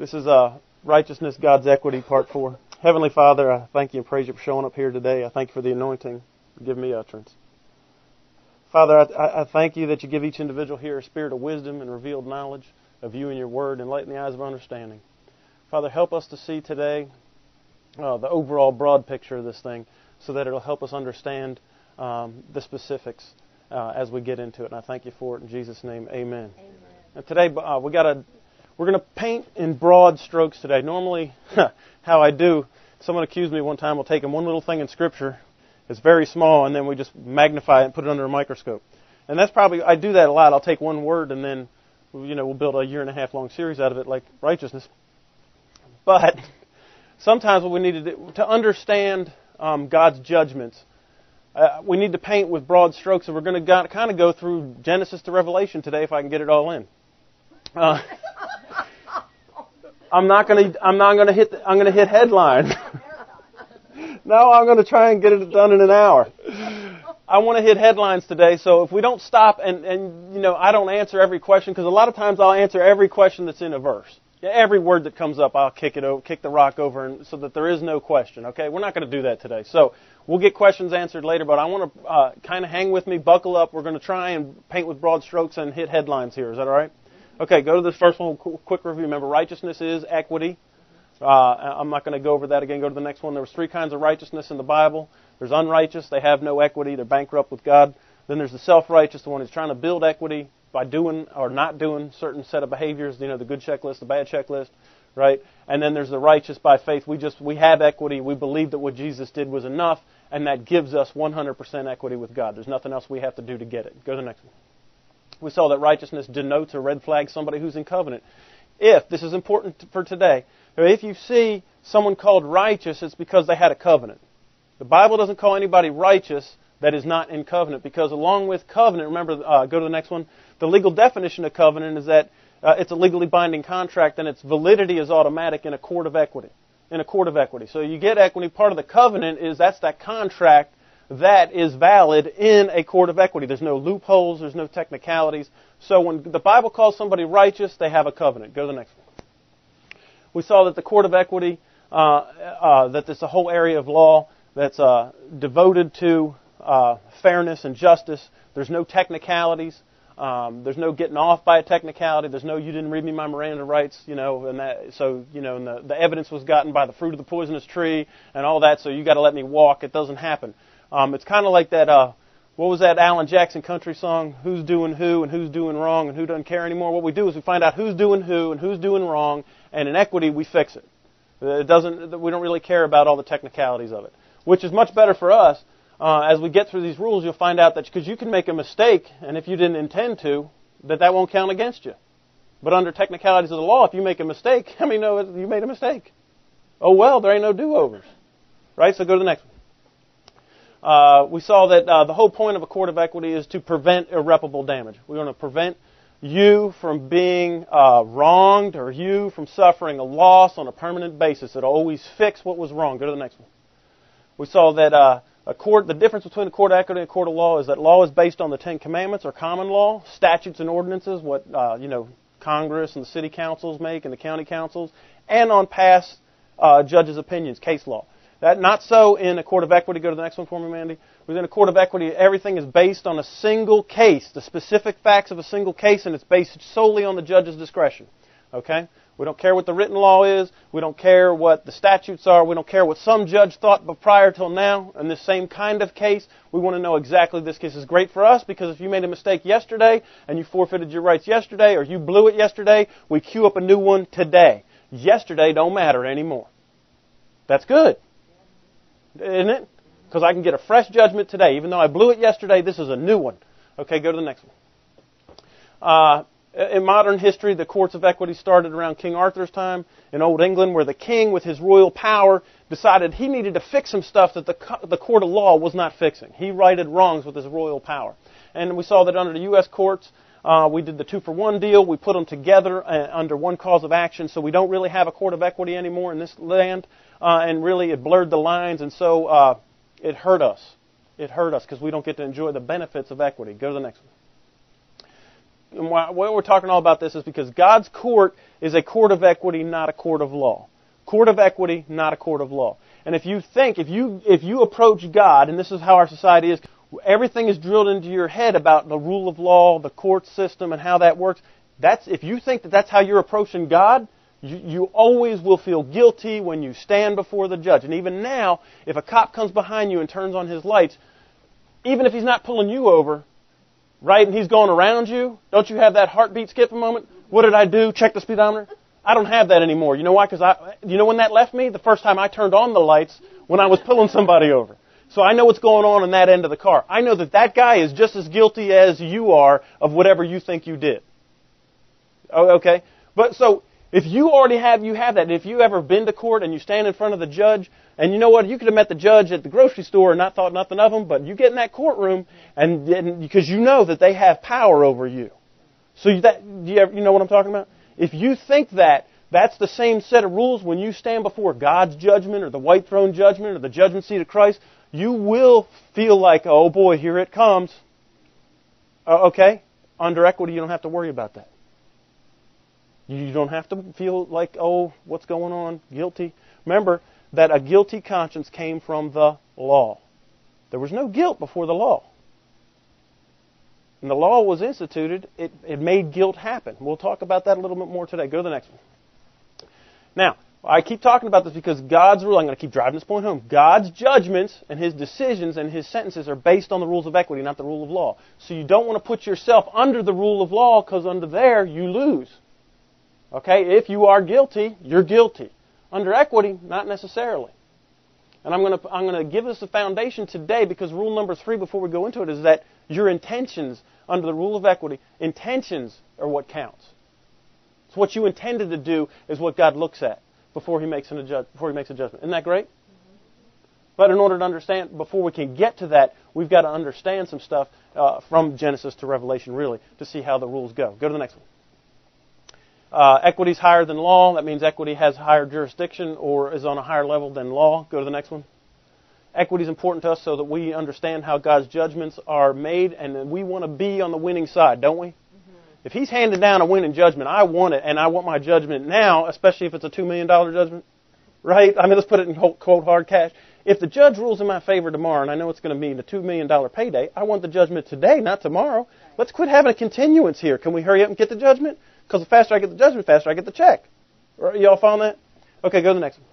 This is uh, Righteousness, God's Equity, Part 4. Heavenly Father, I thank you and praise you for showing up here today. I thank you for the anointing. Give me utterance. Father, I, I thank you that you give each individual here a spirit of wisdom and revealed knowledge of you and your word, and lighten the eyes of understanding. Father, help us to see today uh, the overall broad picture of this thing so that it'll help us understand um, the specifics uh, as we get into it. And I thank you for it in Jesus' name. Amen. Amen. And today uh, we got a we're going to paint in broad strokes today. Normally, how I do, someone accused me one time of taking one little thing in Scripture, it's very small, and then we just magnify it and put it under a microscope. And that's probably I do that a lot. I'll take one word and then, you know, we'll build a year and a half long series out of it, like righteousness. But sometimes what we need to do to understand um, God's judgments, uh, we need to paint with broad strokes, and we're going to kind of go through Genesis to Revelation today, if I can get it all in. Uh, I'm not going to. I'm not going to hit. The, I'm going to hit headlines. no, I'm going to try and get it done in an hour. I want to hit headlines today, so if we don't stop and and you know I don't answer every question because a lot of times I'll answer every question that's in a verse. Every word that comes up, I'll kick it over, kick the rock over, and so that there is no question. Okay, we're not going to do that today. So we'll get questions answered later, but I want to uh, kind of hang with me, buckle up. We're going to try and paint with broad strokes and hit headlines here. Is that all right? Okay, go to this first one. Quick review. Remember, righteousness is equity. Uh, I'm not going to go over that again. Go to the next one. There was three kinds of righteousness in the Bible. There's unrighteous. They have no equity. They're bankrupt with God. Then there's the self-righteous, the one who's trying to build equity by doing or not doing certain set of behaviors. You know, the good checklist, the bad checklist, right? And then there's the righteous by faith. We just we have equity. We believe that what Jesus did was enough, and that gives us 100% equity with God. There's nothing else we have to do to get it. Go to the next one. We saw that righteousness denotes a red flag, somebody who's in covenant. If, this is important for today, if you see someone called righteous, it's because they had a covenant. The Bible doesn't call anybody righteous that is not in covenant because along with covenant, remember, uh, go to the next one, the legal definition of covenant is that uh, it's a legally binding contract and its validity is automatic in a court of equity. In a court of equity. So you get equity, part of the covenant is that's that contract that is valid in a court of equity. There's no loopholes, there's no technicalities. So when the Bible calls somebody righteous, they have a covenant. Go to the next one. We saw that the court of equity, uh, uh, that there's a whole area of law that's uh, devoted to uh, fairness and justice. There's no technicalities. Um, there's no getting off by a technicality. There's no you didn't read me my Miranda rights, you know, and that so you know, and the, the evidence was gotten by the fruit of the poisonous tree and all that. So you got to let me walk. It doesn't happen. Um, it's kind of like that. Uh, what was that Alan Jackson country song? Who's doing who and who's doing wrong and who doesn't care anymore? What we do is we find out who's doing who and who's doing wrong, and in equity we fix it. It doesn't. We don't really care about all the technicalities of it, which is much better for us. Uh, as we get through these rules, you'll find out that because you can make a mistake, and if you didn't intend to, that that won't count against you. But under technicalities of the law, if you make a mistake, how many know you made a mistake? Oh well, there ain't no do-overs, right? So go to the next one. Uh, we saw that uh, the whole point of a court of equity is to prevent irreparable damage. We want to prevent you from being uh, wronged or you from suffering a loss on a permanent basis. It'll always fix what was wrong. Go to the next one. We saw that uh, a court, the difference between a court of equity and a court of law is that law is based on the Ten Commandments or common law, statutes and ordinances, what uh, you know Congress and the city councils make and the county councils, and on past judges' opinions, case law. That not so in a court of equity. Go to the next one for me, Mandy. Within a court of equity, everything is based on a single case, the specific facts of a single case, and it's based solely on the judge's discretion. Okay? We don't care what the written law is. We don't care what the statutes are. We don't care what some judge thought but prior till now. In this same kind of case, we want to know exactly this case is great for us because if you made a mistake yesterday and you forfeited your rights yesterday or you blew it yesterday, we queue up a new one today. Yesterday don't matter anymore. That's good. Isn't it? Because I can get a fresh judgment today. Even though I blew it yesterday, this is a new one. Okay, go to the next one. Uh, in modern history, the courts of equity started around King Arthur's time in Old England, where the king, with his royal power, decided he needed to fix some stuff that the, the court of law was not fixing. He righted wrongs with his royal power. And we saw that under the U.S. courts, uh, we did the two for one deal. We put them together uh, under one cause of action, so we don't really have a court of equity anymore in this land uh, and really it blurred the lines, and so uh, it hurt us. It hurt us because we don't get to enjoy the benefits of equity. Go to the next one. and why, why we're talking all about this is because God's court is a court of equity, not a court of law. Court of equity, not a court of law. And if you think, if you, if you approach God, and this is how our society is, everything is drilled into your head about the rule of law, the court system, and how that works. That's, if you think that that's how you're approaching God, you, you always will feel guilty when you stand before the judge. And even now, if a cop comes behind you and turns on his lights, even if he's not pulling you over, right, and he's going around you, don't you have that heartbeat skip a moment? What did I do? Check the speedometer? I don't have that anymore. You know why? Because I, you know when that left me? The first time I turned on the lights when I was pulling somebody over. So I know what's going on in that end of the car. I know that that guy is just as guilty as you are of whatever you think you did. Okay? But so if you already have, you have that. If you ever been to court and you stand in front of the judge, and you know what, you could have met the judge at the grocery store and not thought nothing of him, but you get in that courtroom and, and because you know that they have power over you. So that you, ever, you know what I'm talking about? If you think that that's the same set of rules when you stand before God's judgment or the white throne judgment or the judgment seat of Christ, you will feel like, oh boy, here it comes. Uh, okay? Under equity, you don't have to worry about that. You don't have to feel like, oh, what's going on? Guilty. Remember that a guilty conscience came from the law. There was no guilt before the law. And the law was instituted, it, it made guilt happen. We'll talk about that a little bit more today. Go to the next one. Now, I keep talking about this because God's rule, I'm going to keep driving this point home. God's judgments and His decisions and His sentences are based on the rules of equity, not the rule of law. So you don't want to put yourself under the rule of law because under there you lose. Okay, if you are guilty, you're guilty. Under equity, not necessarily. And I'm going to I'm going to give this a foundation today because rule number three, before we go into it, is that your intentions under the rule of equity, intentions are what counts. It's what you intended to do is what God looks at before He makes an adjust, before He makes a judgment. Isn't that great? But in order to understand, before we can get to that, we've got to understand some stuff uh, from Genesis to Revelation, really, to see how the rules go. Go to the next one. Uh, equity is higher than law. That means equity has higher jurisdiction or is on a higher level than law. Go to the next one. Equity is important to us so that we understand how God's judgments are made, and we want to be on the winning side, don't we? Mm-hmm. If He's handed down a winning judgment, I want it, and I want my judgment now, especially if it's a $2 million judgment, right? I mean, let's put it in quote hard cash. If the judge rules in my favor tomorrow, and I know it's going to mean a $2 million payday, I want the judgment today, not tomorrow. Let's quit having a continuance here. Can we hurry up and get the judgment? Because the faster I get the judgment, the faster I get the check. Y'all found that? Okay, go to the next one.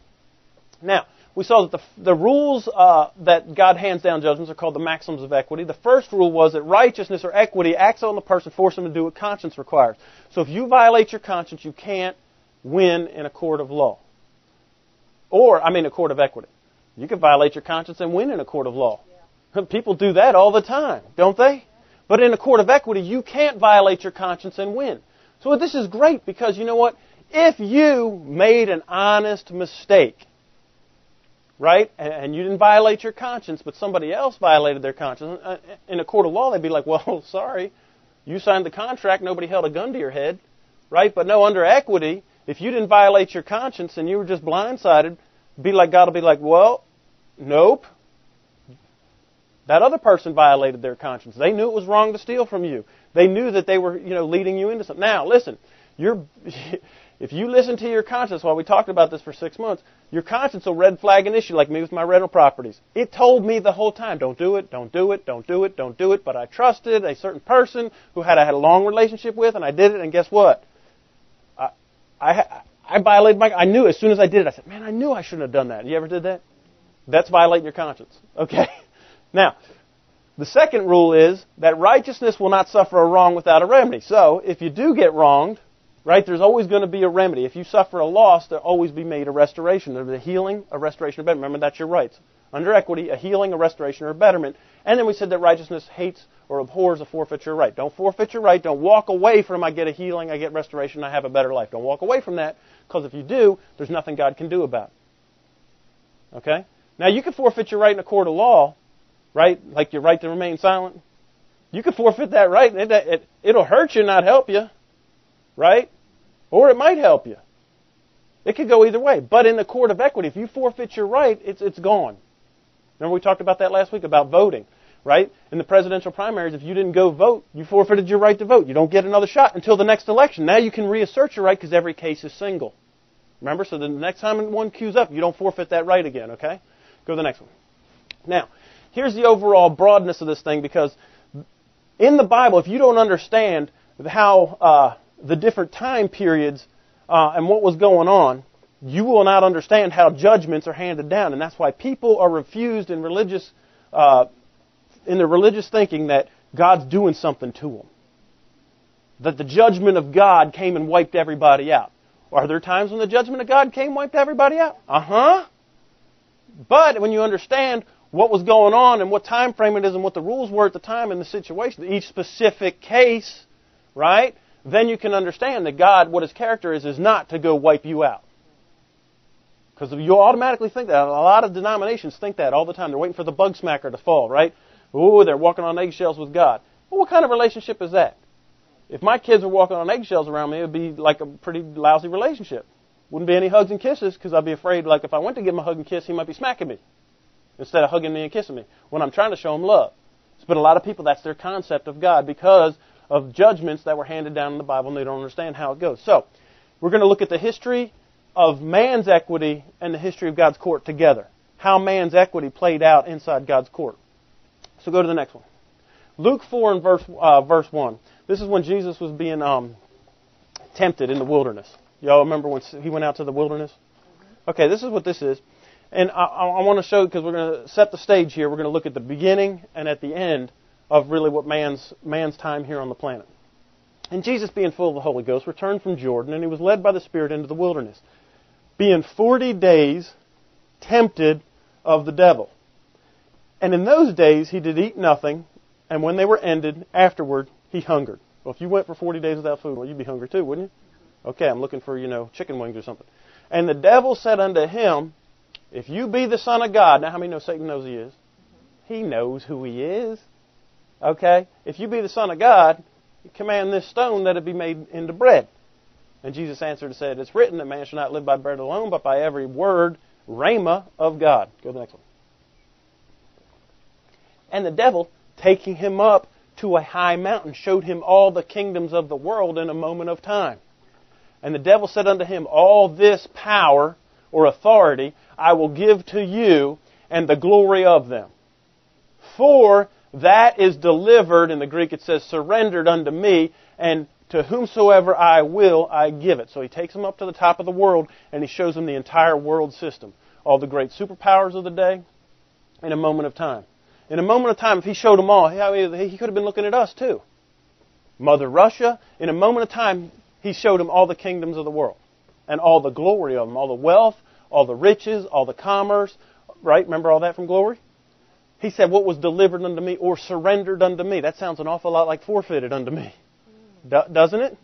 Now, we saw that the, the rules uh, that God hands down judgments are called the maxims of equity. The first rule was that righteousness or equity acts on the person, force them to do what conscience requires. So if you violate your conscience, you can't win in a court of law. Or, I mean, a court of equity. You can violate your conscience and win in a court of law. Yeah. People do that all the time, don't they? But in a court of equity, you can't violate your conscience and win. So this is great because you know what? If you made an honest mistake, right, and you didn't violate your conscience, but somebody else violated their conscience, uh, in a court of law, they'd be like, well, sorry, you signed the contract, nobody held a gun to your head, right? But no, under equity, if you didn't violate your conscience and you were just blindsided, be like God will be like, well, nope. That other person violated their conscience. They knew it was wrong to steal from you. They knew that they were, you know, leading you into something. Now, listen, you're, if you listen to your conscience, while we talked about this for six months, your conscience will red flag an issue like me with my rental properties. It told me the whole time, don't do it, don't do it, don't do it, don't do it, but I trusted a certain person who had I had a long relationship with, and I did it, and guess what? I, I, I violated my, I knew as soon as I did it, I said, man, I knew I shouldn't have done that. You ever did that? That's violating your conscience. Okay? Now, the second rule is that righteousness will not suffer a wrong without a remedy. So, if you do get wronged, right, there's always going to be a remedy. If you suffer a loss, there'll always be made a restoration. There's a healing, a restoration, a betterment. Remember, that's your rights. Under equity, a healing, a restoration, or a betterment. And then we said that righteousness hates or abhors a forfeiture right. Don't forfeit your right. Don't walk away from I get a healing, I get restoration, I have a better life. Don't walk away from that, because if you do, there's nothing God can do about it. Okay? Now, you can forfeit your right in a court of law, right? Like your right to remain silent. You could forfeit that right. It, it, it'll hurt you, not help you, right? Or it might help you. It could go either way. But in the court of equity, if you forfeit your right, it's, it's gone. Remember we talked about that last week about voting. right? In the presidential primaries, if you didn't go vote, you forfeited your right to vote. You don't get another shot until the next election. Now you can reassert your right because every case is single. Remember? So the next time one queues up, you don't forfeit that right again, okay? Go to the next one. Now, here's the overall broadness of this thing because in the Bible, if you don't understand how uh, the different time periods uh, and what was going on, you will not understand how judgments are handed down, and that's why people are refused in religious uh, in their religious thinking that God's doing something to them, that the judgment of God came and wiped everybody out. Are there times when the judgment of God came and wiped everybody out? Uh huh. But when you understand what was going on and what time frame it is and what the rules were at the time in the situation, each specific case, right? Then you can understand that God, what His character is, is not to go wipe you out. Because you automatically think that. A lot of denominations think that all the time. They're waiting for the bug smacker to fall, right? Ooh, they're walking on eggshells with God. Well, what kind of relationship is that? If my kids were walking on eggshells around me, it would be like a pretty lousy relationship. Wouldn't be any hugs and kisses because I'd be afraid, like, if I went to give him a hug and kiss, he might be smacking me instead of hugging me and kissing me when I'm trying to show him love. But a lot of people, that's their concept of God because of judgments that were handed down in the Bible and they don't understand how it goes. So, we're going to look at the history of man's equity and the history of God's court together. How man's equity played out inside God's court. So go to the next one. Luke 4 and verse, uh, verse 1. This is when Jesus was being um, tempted in the wilderness. Y'all remember when he went out to the wilderness? Okay, this is what this is. And I, I want to show, because we're going to set the stage here, we're going to look at the beginning and at the end of really what man's, man's time here on the planet. And Jesus, being full of the Holy Ghost, returned from Jordan, and he was led by the Spirit into the wilderness, being 40 days tempted of the devil. And in those days he did eat nothing, and when they were ended, afterward he hungered. Well, if you went for 40 days without food, well, you'd be hungry too, wouldn't you? Okay, I'm looking for, you know, chicken wings or something. And the devil said unto him, If you be the Son of God, now how many know Satan knows he is? He knows who he is. Okay? If you be the Son of God, command this stone that it be made into bread. And Jesus answered and said, It's written that man shall not live by bread alone, but by every word, rhema, of God. Go to the next one. And the devil, taking him up to a high mountain, showed him all the kingdoms of the world in a moment of time. And the devil said unto him, All this power or authority I will give to you, and the glory of them. For that is delivered, in the Greek it says, surrendered unto me, and to whomsoever I will, I give it. So he takes them up to the top of the world, and he shows them the entire world system. All the great superpowers of the day in a moment of time. In a moment of time, if he showed them all, he could have been looking at us too. Mother Russia, in a moment of time, he showed them all the kingdoms of the world and all the glory of them, all the wealth, all the riches, all the commerce. Right? Remember all that from glory? He said, What was delivered unto me or surrendered unto me? That sounds an awful lot like forfeited unto me. Mm. doesn't it?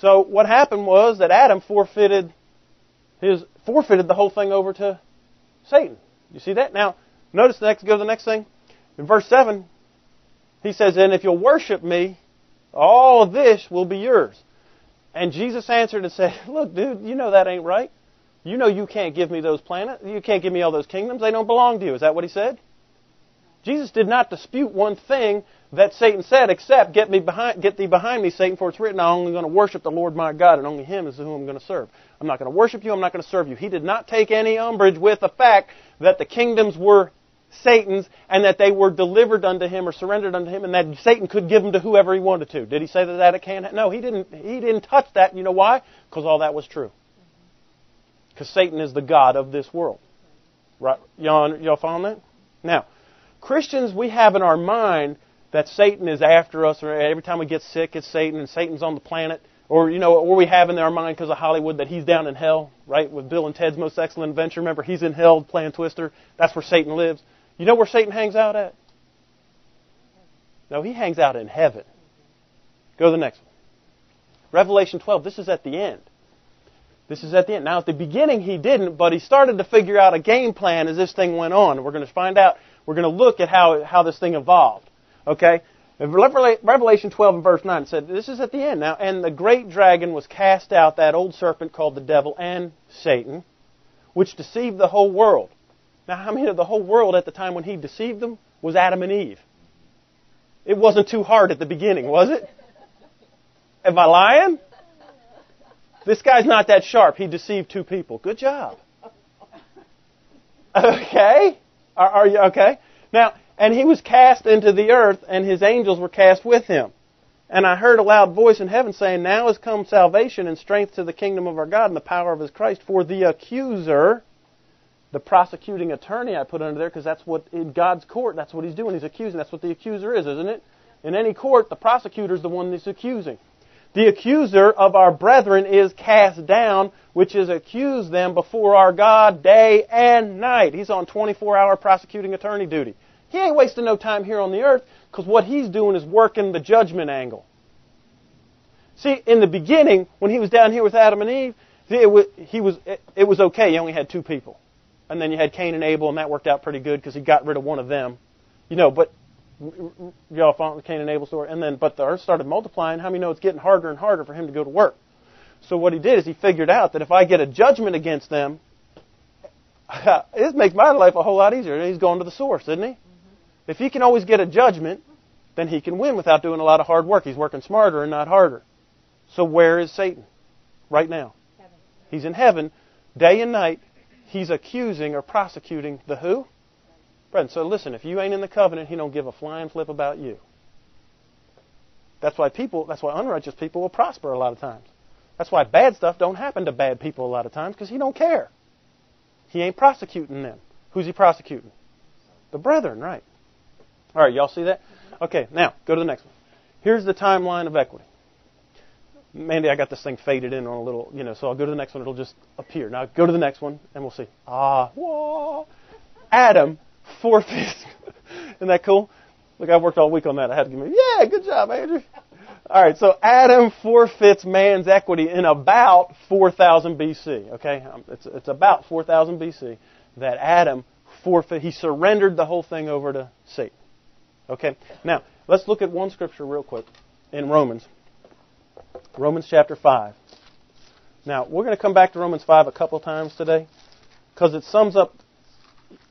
So what happened was that Adam forfeited his forfeited the whole thing over to Satan. You see that? Now, Notice the next, go to the next thing. In verse 7, he says, And if you'll worship me, all of this will be yours. And Jesus answered and said, Look, dude, you know that ain't right. You know you can't give me those planets. You can't give me all those kingdoms. They don't belong to you. Is that what he said? Jesus did not dispute one thing that Satan said, except get me behind, get thee behind me, Satan, for it's written, I'm only going to worship the Lord my God, and only Him is who I'm going to serve. I'm not going to worship you. I'm not going to serve you. He did not take any umbrage with the fact that the kingdoms were Satan's and that they were delivered unto him or surrendered unto him and that Satan could give them to whoever he wanted to. Did he say that that can't? No, he didn't. He didn't touch that. You know why? Because all that was true. Because Satan is the god of this world. Right? Y'all, y'all following that? Now, Christians, we have in our mind that Satan is after us, or every time we get sick, it's Satan, and Satan's on the planet. Or, you know, or we have in our mind because of Hollywood that he's down in hell, right? With Bill and Ted's Most Excellent Adventure. Remember, he's in hell playing Twister. That's where Satan lives. You know where Satan hangs out at? No, he hangs out in heaven. Go to the next one. Revelation 12, this is at the end. This is at the end. Now, at the beginning, he didn't, but he started to figure out a game plan as this thing went on. We're going to find out, we're going to look at how, how this thing evolved. Okay? Revelation 12 and verse 9 said, This is at the end now. And the great dragon was cast out, that old serpent called the devil and Satan, which deceived the whole world. Now, how many of the whole world at the time when he deceived them was Adam and Eve. It wasn't too hard at the beginning, was it? Am I lying? This guy's not that sharp. He deceived two people. Good job. Okay? Are, are, you okay? Now, and he was cast into the earth, and his angels were cast with him. And I heard a loud voice in heaven saying, Now has come salvation and strength to the kingdom of our God and the power of his Christ. For the accuser, the prosecuting attorney, I put under there because that's what in God's court, that's what he's doing. He's accusing. That's what the accuser is, isn't it? In any court, the prosecutor is the one that's accusing. The accuser of our brethren is cast down, which is accuse them before our God day and night. He's on 24 hour prosecuting attorney duty. He ain't wasting no time here on the earth because what he's doing is working the judgment angle. See, in the beginning, when he was down here with Adam and Eve, it was, he was, it was okay. He only had two people. And then you had Cain and Abel, and that worked out pretty good because he got rid of one of them. You know, but y'all follow the Cain and Abel story? And then, but the earth started multiplying. How many know it's getting harder and harder for him to go to work? So what he did is he figured out that if I get a judgment against them, it makes my life a whole lot easier. He's going to the source, isn't he? Mm-hmm. If he can always get a judgment, then he can win without doing a lot of hard work. He's working smarter and not harder. So where is Satan right now? Heaven. He's in heaven day and night. He's accusing or prosecuting the who? Brethren, so listen, if you ain't in the covenant, he don't give a flying flip about you. That's why people, that's why unrighteous people will prosper a lot of times. That's why bad stuff don't happen to bad people a lot of times because he don't care. He ain't prosecuting them. Who's he prosecuting? The brethren, right? All right, y'all see that? Okay, now go to the next one. Here's the timeline of equity. Mandy, I got this thing faded in on a little, you know, so I'll go to the next one. It'll just appear. Now go to the next one, and we'll see. Ah, whoa. Adam four fifths. Isn't that cool? Look, I worked all week on that. I had to give me, yeah, good job, Andrew. All right, so Adam forfeits man's equity in about 4000 BC. Okay, um, it's, it's about 4000 BC that Adam forfeit. He surrendered the whole thing over to Satan. Okay, now let's look at one scripture real quick in Romans. Romans chapter 5. Now, we're going to come back to Romans 5 a couple times today because it sums up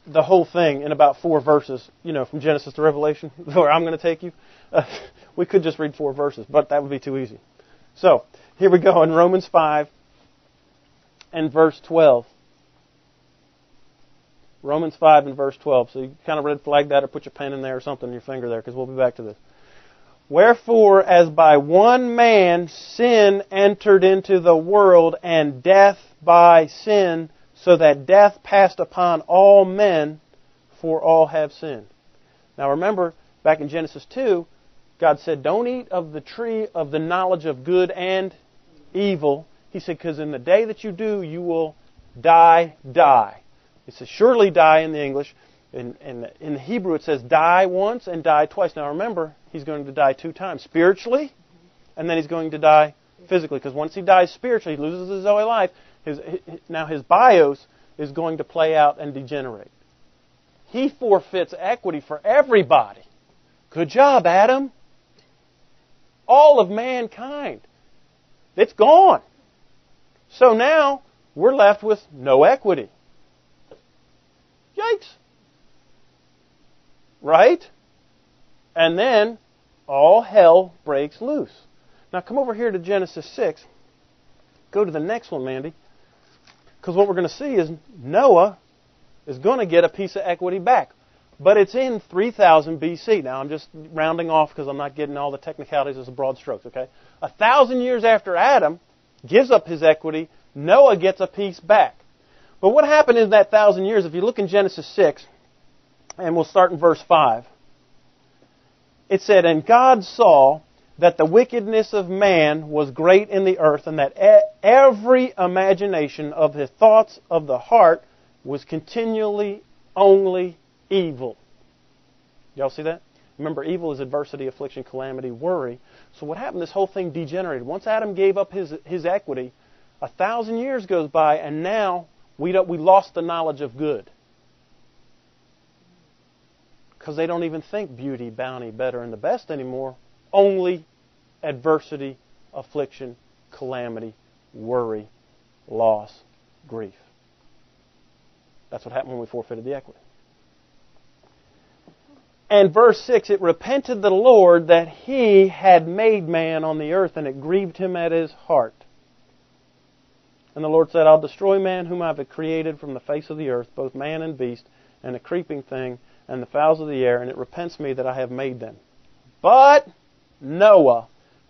the whole thing in about four verses, you know, from Genesis to Revelation, where I'm going to take you. Uh, we could just read four verses, but that would be too easy. So, here we go in Romans 5 and verse 12. Romans 5 and verse 12. So you kind of red flag that or put your pen in there or something in your finger there because we'll be back to this. Wherefore, as by one man sin entered into the world and death by sin, so that death passed upon all men, for all have sinned. Now remember, back in Genesis 2, God said, Don't eat of the tree of the knowledge of good and evil. He said, Because in the day that you do, you will die, die. It says, Surely die in the English. In, in, in the Hebrew, it says, Die once and die twice. Now remember, he's going to die two times spiritually, and then he's going to die physically. Because once he dies spiritually, he loses his Zoe life. His, now his bios is going to play out and degenerate. He forfeits equity for everybody. Good job, Adam. All of mankind. It's gone. So now we're left with no equity. Yikes. Right? And then all hell breaks loose. Now come over here to Genesis 6. Go to the next one, Mandy. Because what we're going to see is Noah is going to get a piece of equity back. But it's in 3000 BC. Now I'm just rounding off because I'm not getting all the technicalities as broad strokes, okay? A thousand years after Adam gives up his equity, Noah gets a piece back. But what happened in that thousand years, if you look in Genesis 6, and we'll start in verse 5, it said, And God saw that the wickedness of man was great in the earth, and that every imagination of his thoughts of the heart was continually only evil. Y'all see that? Remember, evil is adversity, affliction, calamity, worry. So what happened? This whole thing degenerated. Once Adam gave up his his equity, a thousand years goes by, and now we we lost the knowledge of good because they don't even think beauty, bounty, better, and the best anymore only adversity, affliction, calamity, worry, loss, grief. That's what happened when we forfeited the equity. And verse 6, it repented the Lord that he had made man on the earth, and it grieved him at his heart. And the Lord said, I'll destroy man whom I have created from the face of the earth, both man and beast, and the creeping thing, and the fowls of the air, and it repents me that I have made them. But Noah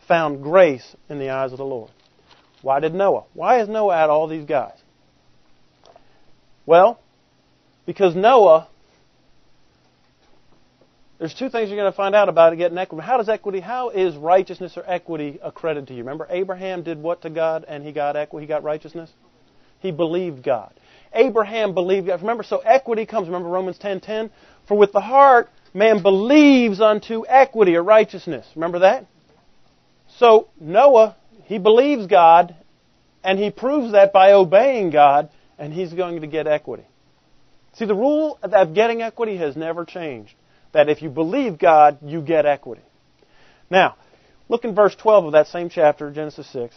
found grace in the eyes of the Lord. Why did Noah? Why is Noah had all these guys? Well, because Noah, there's two things you're going to find out about it getting equity. How does equity, how is righteousness or equity accredited to you? Remember, Abraham did what to God and he got equity, he got righteousness? He believed God. Abraham believed God. Remember, so equity comes, remember Romans 10.10? For with the heart man believes unto equity or righteousness. Remember that? So Noah, he believes God, and he proves that by obeying God, and he's going to get equity. See, the rule of getting equity has never changed. That if you believe God, you get equity. Now, look in verse 12 of that same chapter, Genesis 6.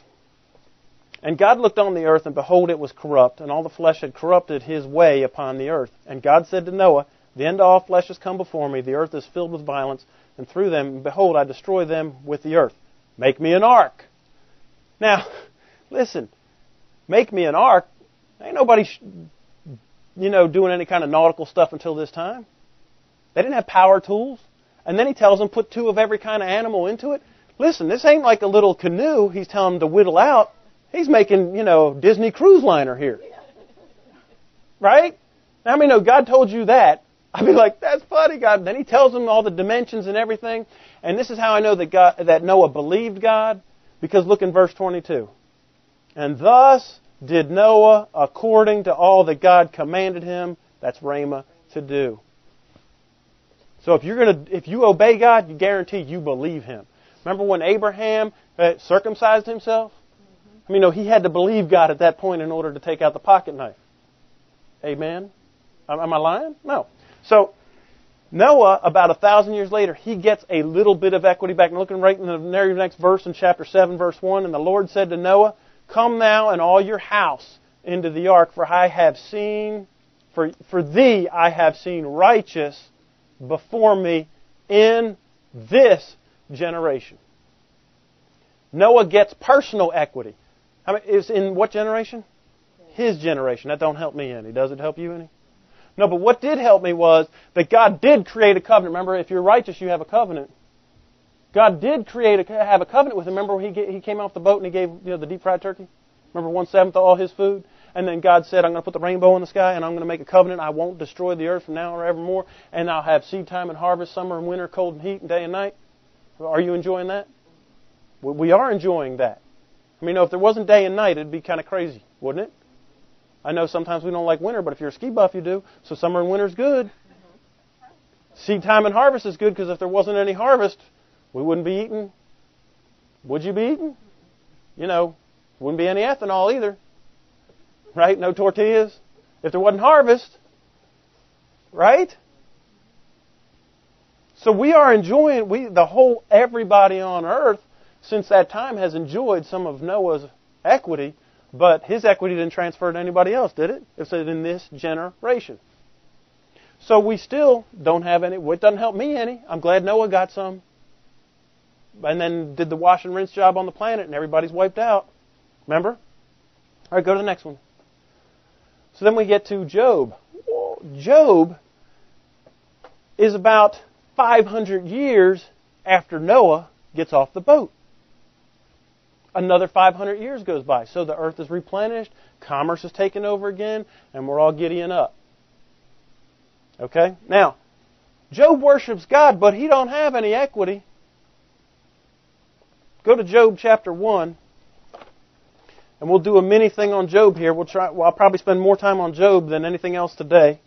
And God looked on the earth, and behold, it was corrupt, and all the flesh had corrupted his way upon the earth. And God said to Noah, The end of all flesh has come before me, the earth is filled with violence, and through them, behold, I destroy them with the earth. Make me an ark. Now, listen, make me an ark. Ain't nobody you know, doing any kind of nautical stuff until this time. They didn't have power tools. And then he tells them, put two of every kind of animal into it. Listen, this ain't like a little canoe he's telling them to whittle out. He's making, you know, Disney cruise liner here. Right? Now, I mean, no, God told you that. I'd be like, that's funny, God. Then he tells them all the dimensions and everything. And this is how I know that God, that Noah believed God. Because look in verse 22. And thus did Noah according to all that God commanded him, that's Rhema, to do. So if you're going to, if you obey God, you guarantee you believe Him. Remember when Abraham uh, circumcised himself? I mean, no, he had to believe God at that point in order to take out the pocket knife. Amen. Am I lying? No. So Noah, about a thousand years later, he gets a little bit of equity back. And looking right in the very next verse in chapter seven, verse one, and the Lord said to Noah, Come thou and all your house into the ark, for I have seen, for, for thee I have seen righteous before me in this generation. Noah gets personal equity. I mean, is in what generation? His generation. That don't help me any. Does it help you any? No, but what did help me was that God did create a covenant. Remember, if you're righteous, you have a covenant. God did create a, have a covenant with him. Remember he, he came off the boat and he gave you know, the deep fried turkey? Remember one seventh of all his food? And then God said, I'm going to put the rainbow in the sky and I'm going to make a covenant. I won't destroy the earth from now or evermore. And I'll have seed time and harvest, summer and winter, cold and heat, and day and night. Are you enjoying that? We are enjoying that. I mean, if there wasn't day and night, it'd be kind of crazy, wouldn't it? I know sometimes we don't like winter, but if you're a ski buff, you do. So summer and winter's good. Seed time and harvest is good because if there wasn't any harvest, we wouldn't be eating. Would you be eating? You know, wouldn't be any ethanol either. Right? No tortillas. If there wasn't harvest. Right? So we are enjoying, we, the whole, everybody on earth since that time has enjoyed some of Noah's equity, but his equity didn't transfer to anybody else, did it? It said in this generation. So we still don't have any, well, it doesn't help me any. I'm glad Noah got some. And then did the wash and rinse job on the planet and everybody's wiped out. Remember? All right, go to the next one. So then we get to Job. Job is about 500 years after Noah gets off the boat. Another 500 years goes by. So the earth is replenished, commerce is taken over again, and we're all giddying up. Okay? Now, Job worships God, but he don't have any equity. Go to Job chapter 1. And we'll do a mini thing on Job here. We'll try, well, I'll probably spend more time on Job than anything else today.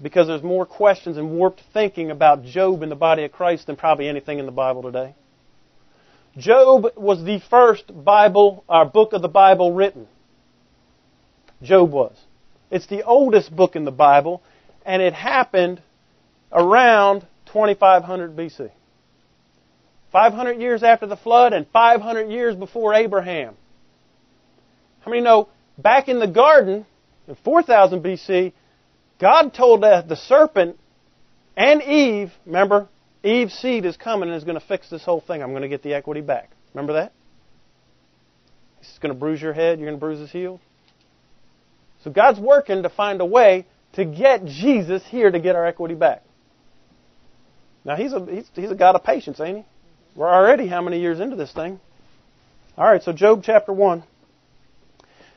Because there's more questions and warped thinking about Job in the body of Christ than probably anything in the Bible today. Job was the first Bible, or uh, book of the Bible written. Job was. It's the oldest book in the Bible, and it happened around 2500 BC. 500 years after the flood and 500 years before Abraham. How many know back in the garden in 4000 BC, God told the serpent, And Eve, remember, Eve's seed is coming and is going to fix this whole thing. I'm going to get the equity back. Remember that? He's going to bruise your head, you're going to bruise his heel. So God's working to find a way to get Jesus here to get our equity back. Now he's a he's, he's a God of patience, ain't he? We're already how many years into this thing? All right, so Job chapter one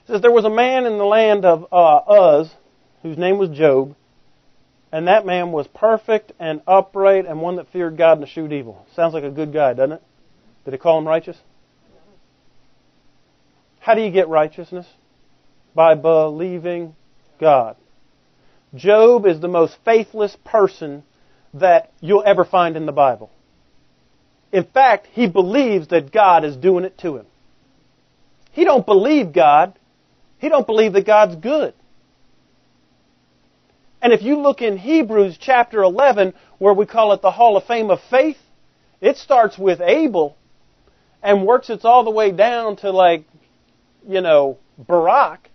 says there was a man in the land of uh, Uz whose name was Job, and that man was perfect and upright and one that feared God and eschewed evil. Sounds like a good guy, doesn't it? Did he call him righteous? How do you get righteousness? By believing God. Job is the most faithless person that you'll ever find in the Bible. In fact, he believes that God is doing it to him. He don't believe God. He don't believe that God's good. And if you look in Hebrews chapter 11, where we call it the Hall of Fame of Faith, it starts with Abel and works its all the way down to like, you know, Barak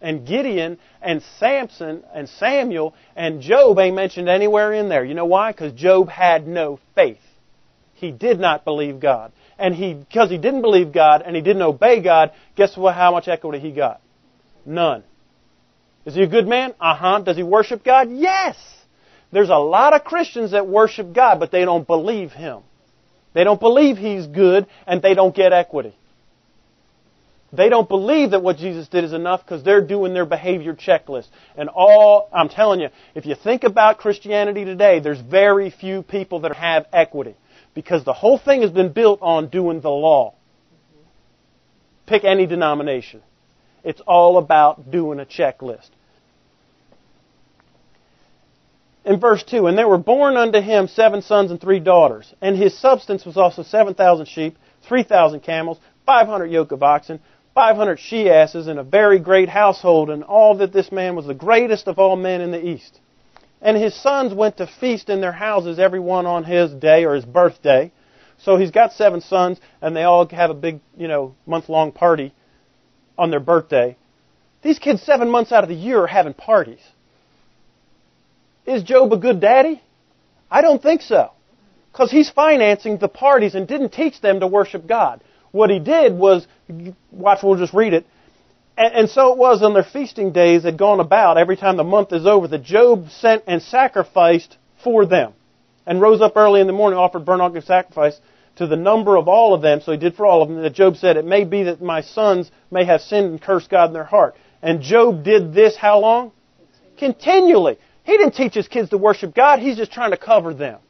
and Gideon and Samson and Samuel and Job ain't mentioned anywhere in there. You know why? Because Job had no faith. He did not believe God. And he, because he didn't believe God and he didn't obey God, guess what, how much equity he got? None. Is he a good man? Uh huh. Does he worship God? Yes. There's a lot of Christians that worship God, but they don't believe Him. They don't believe He's good, and they don't get equity. They don't believe that what Jesus did is enough because they're doing their behavior checklist. And all, I'm telling you, if you think about Christianity today, there's very few people that have equity. Because the whole thing has been built on doing the law. Pick any denomination. It's all about doing a checklist. In verse 2, and there were born unto him seven sons and three daughters, and his substance was also 7,000 sheep, 3,000 camels, 500 yoke of oxen, 500 she asses, and a very great household, and all that this man was the greatest of all men in the east. And his sons went to feast in their houses, every one on his day or his birthday. So he's got seven sons, and they all have a big, you know, month long party on their birthday. These kids, seven months out of the year, are having parties. Is Job a good daddy? I don't think so. Because he's financing the parties and didn't teach them to worship God. What he did was, watch, we'll just read it. And, and so it was on their feasting days had gone about every time the month is over that Job sent and sacrificed for them. And rose up early in the morning, offered burnt offering sacrifice to the number of all of them, so he did for all of them, that Job said, It may be that my sons may have sinned and cursed God in their heart. And Job did this how long? Continually. He didn't teach his kids to worship God, he's just trying to cover them.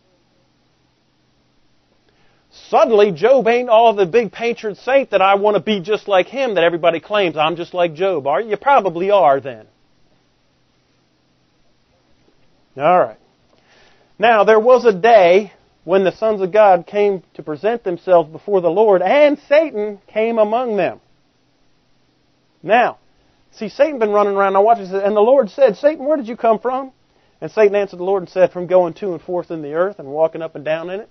Suddenly, Job ain't all the big patron saint that I want to be just like him that everybody claims I'm just like Job. Are you? You probably are then. All right. Now, there was a day when the sons of God came to present themselves before the Lord, and Satan came among them. Now, see, Satan been running around. I watch this. And the Lord said, Satan, where did you come from? And Satan answered the Lord and said, From going to and forth in the earth and walking up and down in it.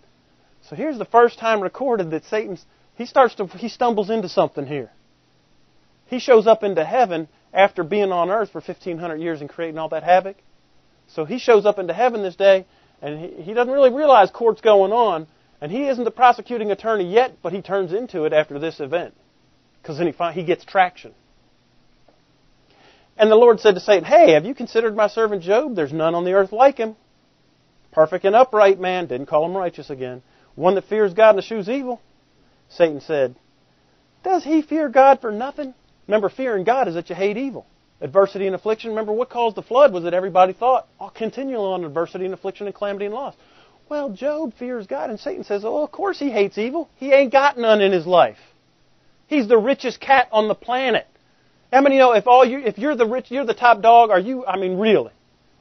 So here's the first time recorded that Satan he starts to he stumbles into something here. He shows up into heaven after being on earth for 1500 years and creating all that havoc. So he shows up into heaven this day and he, he doesn't really realize court's going on, and he isn't the prosecuting attorney yet, but he turns into it after this event, because then he find, he gets traction. And the Lord said to Satan, Hey, have you considered my servant Job? There's none on the earth like him. Perfect and upright man, didn't call him righteous again. One that fears God and eschews evil. Satan said, Does he fear God for nothing? Remember, fearing God is that you hate evil adversity and affliction. Remember, what caused the flood was that everybody thought, oh, continually on adversity and affliction and calamity and loss. Well, Job fears God, and Satan says, oh, of course he hates evil. He ain't got none in his life. He's the richest cat on the planet. How many know if all you, if you're the rich, you're the top dog? Are you? I mean, really?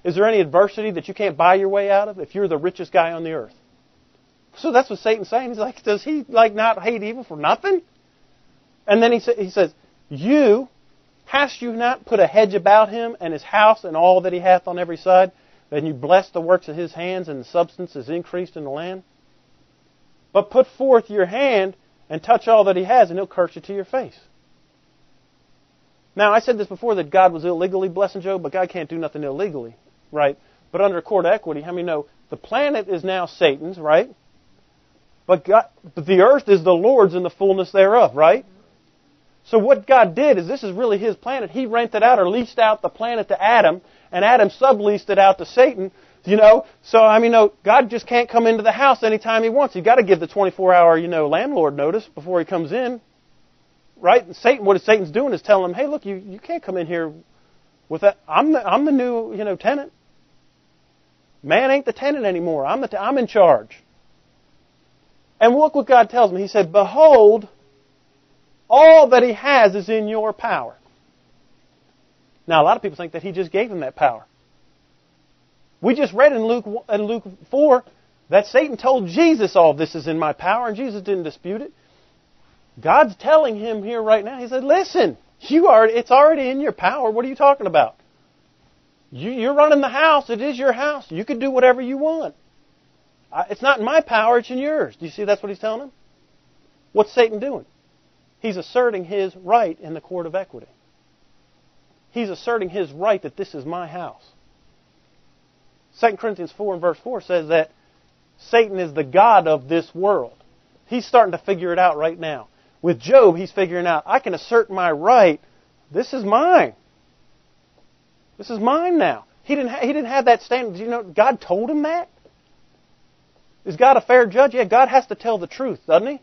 Is there any adversity that you can't buy your way out of if you're the richest guy on the earth? So that's what Satan's saying. He's like, does he like not hate evil for nothing? And then he, sa- he says, you Hast you not put a hedge about him and his house and all that he hath on every side? And you bless the works of his hands, and the substance is increased in the land? But put forth your hand and touch all that he has, and he'll curse you to your face. Now, I said this before that God was illegally blessing Job, but God can't do nothing illegally, right? But under court equity, how many know The planet is now Satan's, right? But, God, but the earth is the Lord's and the fullness thereof, right? So what God did is this is really His planet. He rented out or leased out the planet to Adam, and Adam subleased it out to Satan. You know, so I mean, no, God just can't come into the house anytime He wants. You got to give the 24-hour, you know, landlord notice before He comes in, right? Satan, what Satan's doing is telling him, hey, look, you you can't come in here with that. I'm the I'm the new you know tenant. Man ain't the tenant anymore. I'm the I'm in charge. And look what God tells me. He said, Behold, all that He has is in your power. Now, a lot of people think that He just gave him that power. We just read in Luke, in Luke 4 that Satan told Jesus, All this is in my power, and Jesus didn't dispute it. God's telling him here right now, He said, Listen, you are, it's already in your power. What are you talking about? You, you're running the house. It is your house. You can do whatever you want. It's not in my power, it's in yours. Do you see that's what he's telling him? What's Satan doing? He's asserting his right in the court of equity. He's asserting his right that this is my house. 2 Corinthians 4 and verse 4 says that Satan is the God of this world. He's starting to figure it out right now. With Job, he's figuring out, I can assert my right. This is mine. This is mine now. He didn't, ha- he didn't have that standard. Do you know, God told him that. Is God a fair judge? Yeah, God has to tell the truth, doesn't he?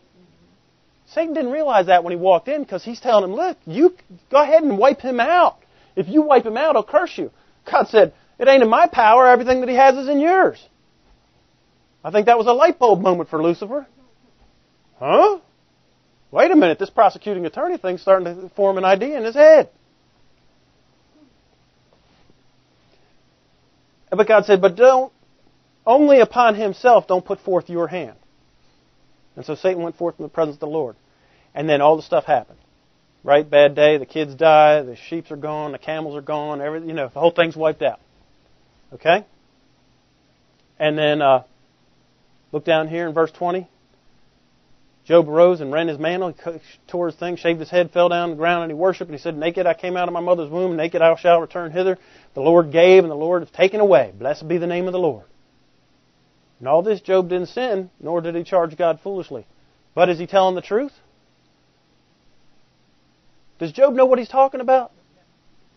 Satan didn't realize that when he walked in because he's telling him, look, you go ahead and wipe him out. If you wipe him out, I'll curse you. God said, it ain't in my power. Everything that he has is in yours. I think that was a light bulb moment for Lucifer. Huh? Wait a minute, this prosecuting attorney thing's starting to form an idea in his head. But God said, but don't only upon himself don't put forth your hand. And so Satan went forth from the presence of the Lord. And then all the stuff happened. Right? Bad day, the kids die, the sheep are gone, the camels are gone, everything, you know, the whole thing's wiped out. Okay? And then uh, look down here in verse 20. Job arose and rent his mantle, tore his thing, shaved his head, fell down on the ground, and he worshipped. And he said, Naked I came out of my mother's womb, naked I shall return hither. The Lord gave, and the Lord has taken away. Blessed be the name of the Lord. In all this, Job didn't sin, nor did he charge God foolishly. But is he telling the truth? Does Job know what he's talking about?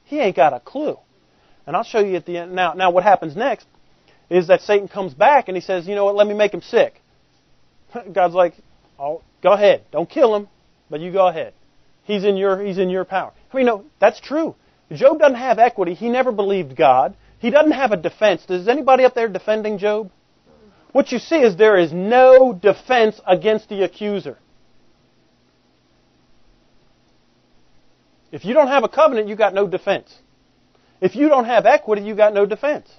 He ain't got a clue. And I'll show you at the end. Now, now what happens next is that Satan comes back and he says, you know what, let me make him sick. God's like, oh, go ahead. Don't kill him, but you go ahead. He's in your, he's in your power. I mean, no, that's true. Job doesn't have equity. He never believed God. He doesn't have a defense. Is anybody up there defending Job? what you see is there is no defense against the accuser. If you don't have a covenant, you got no defense. If you don't have equity, you got no defense.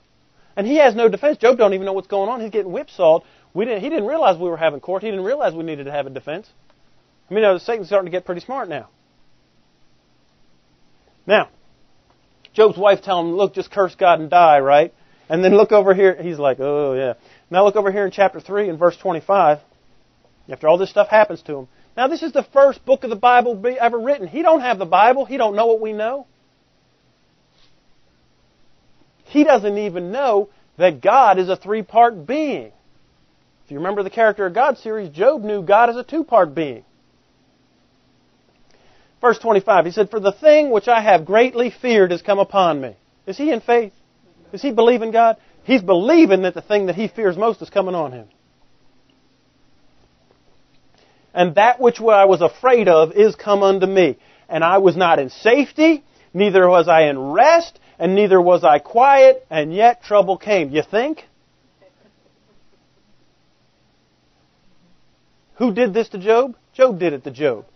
And he has no defense. Job don't even know what's going on. He's getting whipsawed. We didn't, he didn't realize we were having court. He didn't realize we needed to have a defense. I mean, you know, Satan's starting to get pretty smart now. Now, Job's wife tell him, look, just curse God and die, right? And then look over here. He's like, oh, yeah. Now look over here in chapter 3 and verse 25. After all this stuff happens to him. Now this is the first book of the Bible ever written. He don't have the Bible. He don't know what we know. He doesn't even know that God is a three-part being. You remember the Character of God series, Job knew God as a two-part being. Verse 25, he said, For the thing which I have greatly feared has come upon me. Is he in faith? Does he believe in God? He's believing that the thing that he fears most is coming on him. And that which I was afraid of is come unto me. And I was not in safety, neither was I in rest, and neither was I quiet, and yet trouble came. You think? Who did this to Job? Job did it to Job.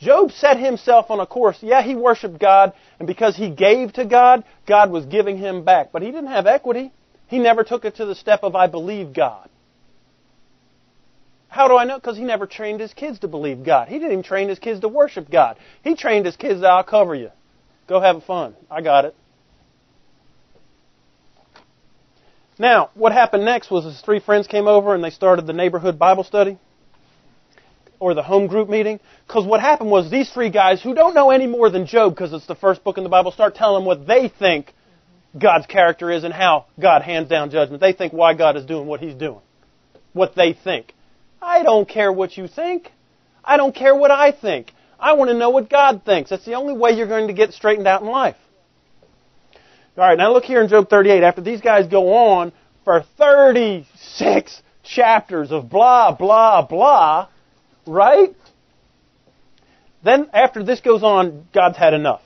Job set himself on a course. Yeah, he worshiped God, and because he gave to God, God was giving him back. But he didn't have equity. He never took it to the step of, I believe God. How do I know? Because he never trained his kids to believe God. He didn't even train his kids to worship God. He trained his kids, I'll cover you. Go have fun. I got it. Now, what happened next was his three friends came over and they started the neighborhood Bible study or the home group meeting. Because what happened was these three guys who don't know any more than Job, because it's the first book in the Bible, start telling them what they think God's character is and how God hands down judgment. They think why God is doing what He's doing. What they think. I don't care what you think. I don't care what I think. I want to know what God thinks. That's the only way you're going to get straightened out in life. All right, now look here in Job 38. After these guys go on for 36 chapters of blah, blah, blah, right? Then, after this goes on, God's had enough.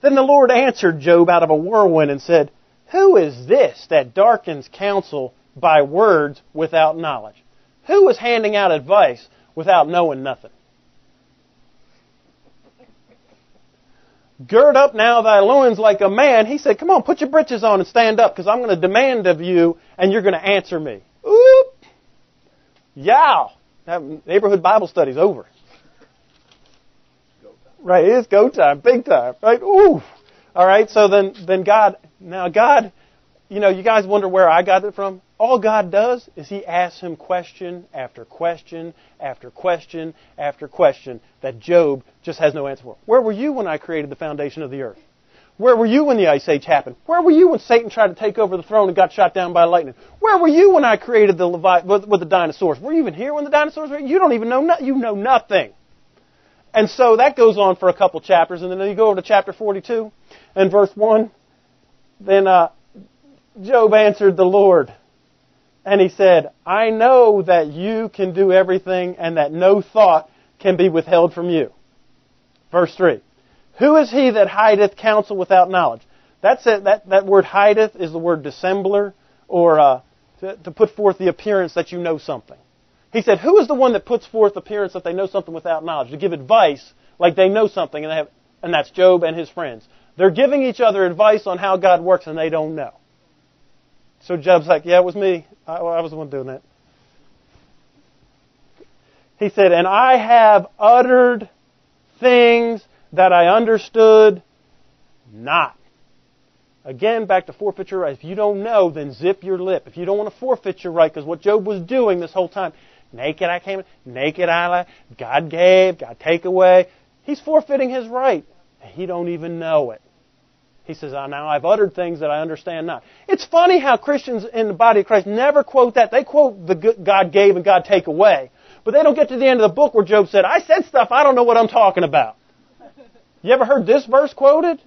Then the Lord answered Job out of a whirlwind and said, Who is this that darkens counsel by words without knowledge? Who is handing out advice without knowing nothing? Gird up now thy loins like a man. He said, Come on, put your breeches on and stand up because I'm going to demand of you and you're going to answer me. Oop! Yow! Neighborhood Bible study's over. Right, it is go time, big time, right? Ooh. All right, so then, then God, now God, you know, you guys wonder where I got it from? All God does is He asks him question after question after question after question that Job just has no answer for. Where were you when I created the foundation of the earth? Where were you when the Ice Age happened? Where were you when Satan tried to take over the throne and got shot down by lightning? Where were you when I created the Levi- with, with the dinosaurs? Were you even here when the dinosaurs were? You don't even know. No- you know nothing. And so that goes on for a couple chapters, and then you go over to chapter 42 and verse 1. Then uh, Job answered the Lord, and he said, I know that you can do everything, and that no thought can be withheld from you. Verse 3. Who is he that hideth counsel without knowledge? That's it, that, that word hideth is the word dissembler, or uh, to, to put forth the appearance that you know something. He said, Who is the one that puts forth appearance that they know something without knowledge? To give advice like they know something, and, they have, and that's Job and his friends. They're giving each other advice on how God works, and they don't know. So Job's like, Yeah, it was me. I, I was the one doing that. He said, And I have uttered things that I understood not. Again, back to forfeit your right. If you don't know, then zip your lip. If you don't want to forfeit your right, because what Job was doing this whole time, Naked I came, naked I left. God gave, God take away. He's forfeiting his right. He don't even know it. He says, oh, now I've uttered things that I understand not. It's funny how Christians in the body of Christ never quote that. They quote the God gave and God take away. But they don't get to the end of the book where Job said, I said stuff I don't know what I'm talking about. You ever heard this verse quoted?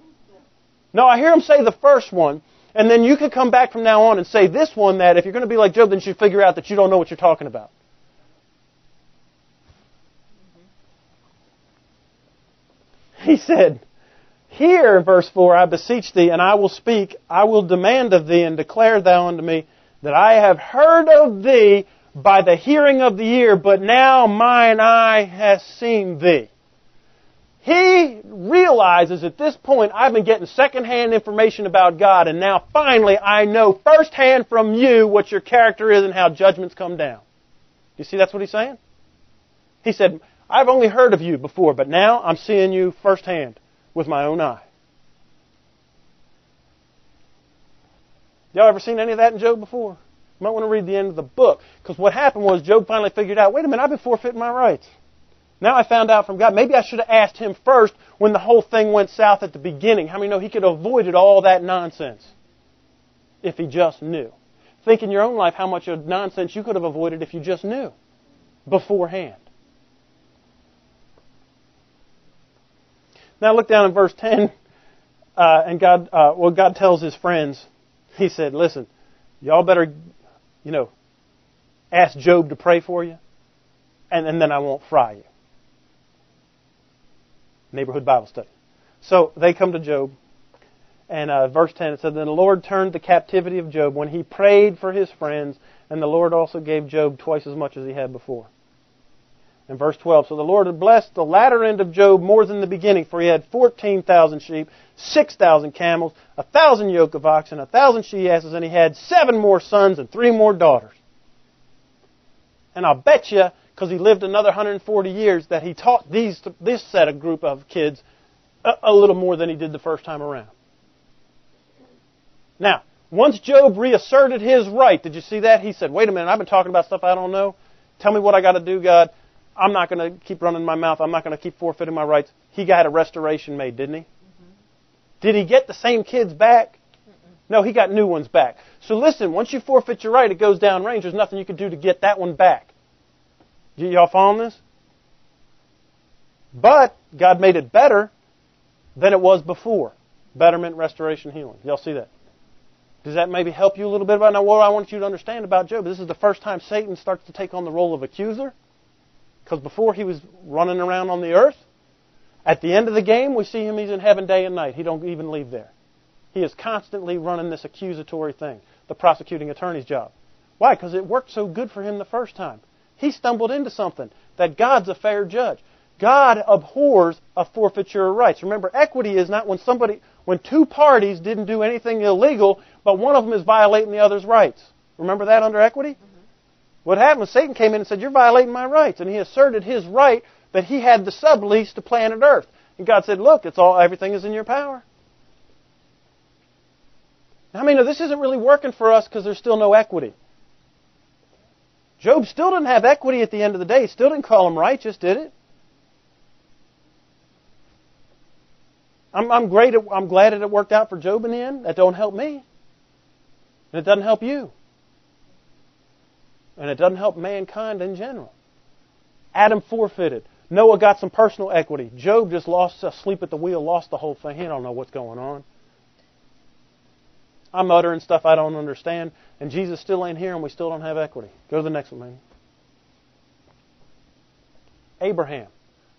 No, I hear him say the first one, and then you could come back from now on and say this one that if you're going to be like Job, then you should figure out that you don't know what you're talking about. He said, Hear, verse 4, I beseech thee, and I will speak, I will demand of thee, and declare thou unto me, that I have heard of thee by the hearing of the ear, but now mine eye has seen thee. He realizes at this point, I've been getting secondhand information about God, and now finally I know firsthand from you what your character is and how judgments come down. You see that's what he's saying? He said, I've only heard of you before, but now I'm seeing you firsthand with my own eye. Y'all ever seen any of that in Job before? You might want to read the end of the book. Because what happened was Job finally figured out, wait a minute, I've been forfeiting my rights. Now I found out from God. Maybe I should have asked him first when the whole thing went south at the beginning. How many know he could have avoided all that nonsense if he just knew? Think in your own life how much of nonsense you could have avoided if you just knew beforehand. Now look down in verse 10, uh, and God, uh, well, God tells his friends, he said, listen, y'all better, you know, ask Job to pray for you, and, and then I won't fry you. Neighborhood Bible study. So they come to Job, and uh, verse 10 it says, Then the Lord turned the captivity of Job when he prayed for his friends, and the Lord also gave Job twice as much as he had before. In verse 12, so the Lord had blessed the latter end of Job more than the beginning, for he had 14,000 sheep, 6,000 camels, a thousand yoke of oxen, a thousand she asses, and he had seven more sons and three more daughters. And I'll bet you, because he lived another 140 years, that he taught these, this set of group of kids a, a little more than he did the first time around. Now, once Job reasserted his right, did you see that? He said, wait a minute, I've been talking about stuff I don't know. Tell me what I got to do, God. I'm not going to keep running my mouth. I'm not going to keep forfeiting my rights. He got a restoration made, didn't he? Mm-hmm. Did he get the same kids back? No, he got new ones back. So listen, once you forfeit your right, it goes down range. There's nothing you can do to get that one back. Y'all following this? But God made it better than it was before. Betterment, restoration, healing. Y'all see that? Does that maybe help you a little bit about now what I want you to understand about Job? This is the first time Satan starts to take on the role of accuser. Because before he was running around on the earth. At the end of the game, we see him, he's in heaven day and night. He don't even leave there. He is constantly running this accusatory thing, the prosecuting attorney's job. Why? Because it worked so good for him the first time. He stumbled into something that God's a fair judge. God abhors a forfeiture of rights. Remember, equity is not when somebody, when two parties didn't do anything illegal, but one of them is violating the other's rights. Remember that under equity? Mm-hmm. What happened was Satan came in and said, You're violating my rights. And he asserted his right that he had the sublease to planet Earth. And God said, Look, it's all everything is in your power. I mean, this isn't really working for us because there's still no equity. Job still didn't have equity at the end of the day. Still didn't call him righteous, did it? I'm, I'm great. At, I'm glad that it worked out for Job in the end. That don't help me, and it doesn't help you, and it doesn't help mankind in general. Adam forfeited. Noah got some personal equity. Job just lost asleep at the wheel, lost the whole thing. He don't know what's going on. I'm uttering stuff I don't understand, and Jesus still ain't here, and we still don't have equity. Go to the next one, man. Abraham,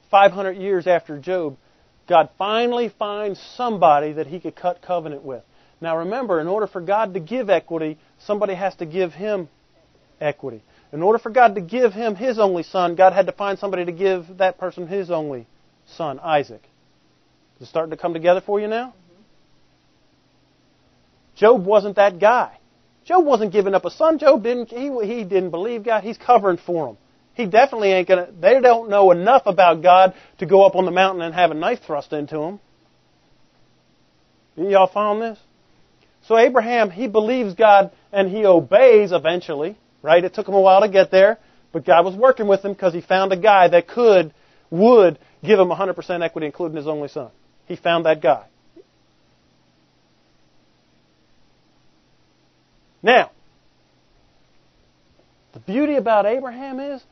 500 years after Job, God finally finds somebody that he could cut covenant with. Now remember, in order for God to give equity, somebody has to give him equity. In order for God to give him his only son, God had to find somebody to give that person his only son, Isaac. Is it starting to come together for you now? Job wasn't that guy. Job wasn't giving up a son. Job didn't. He, he didn't believe God. He's covering for him. He definitely ain't gonna. They don't know enough about God to go up on the mountain and have a knife thrust into him. Y'all found this? So Abraham, he believes God and he obeys eventually, right? It took him a while to get there, but God was working with him because he found a guy that could, would give him 100% equity, including his only son. He found that guy. Now, the beauty about Abraham is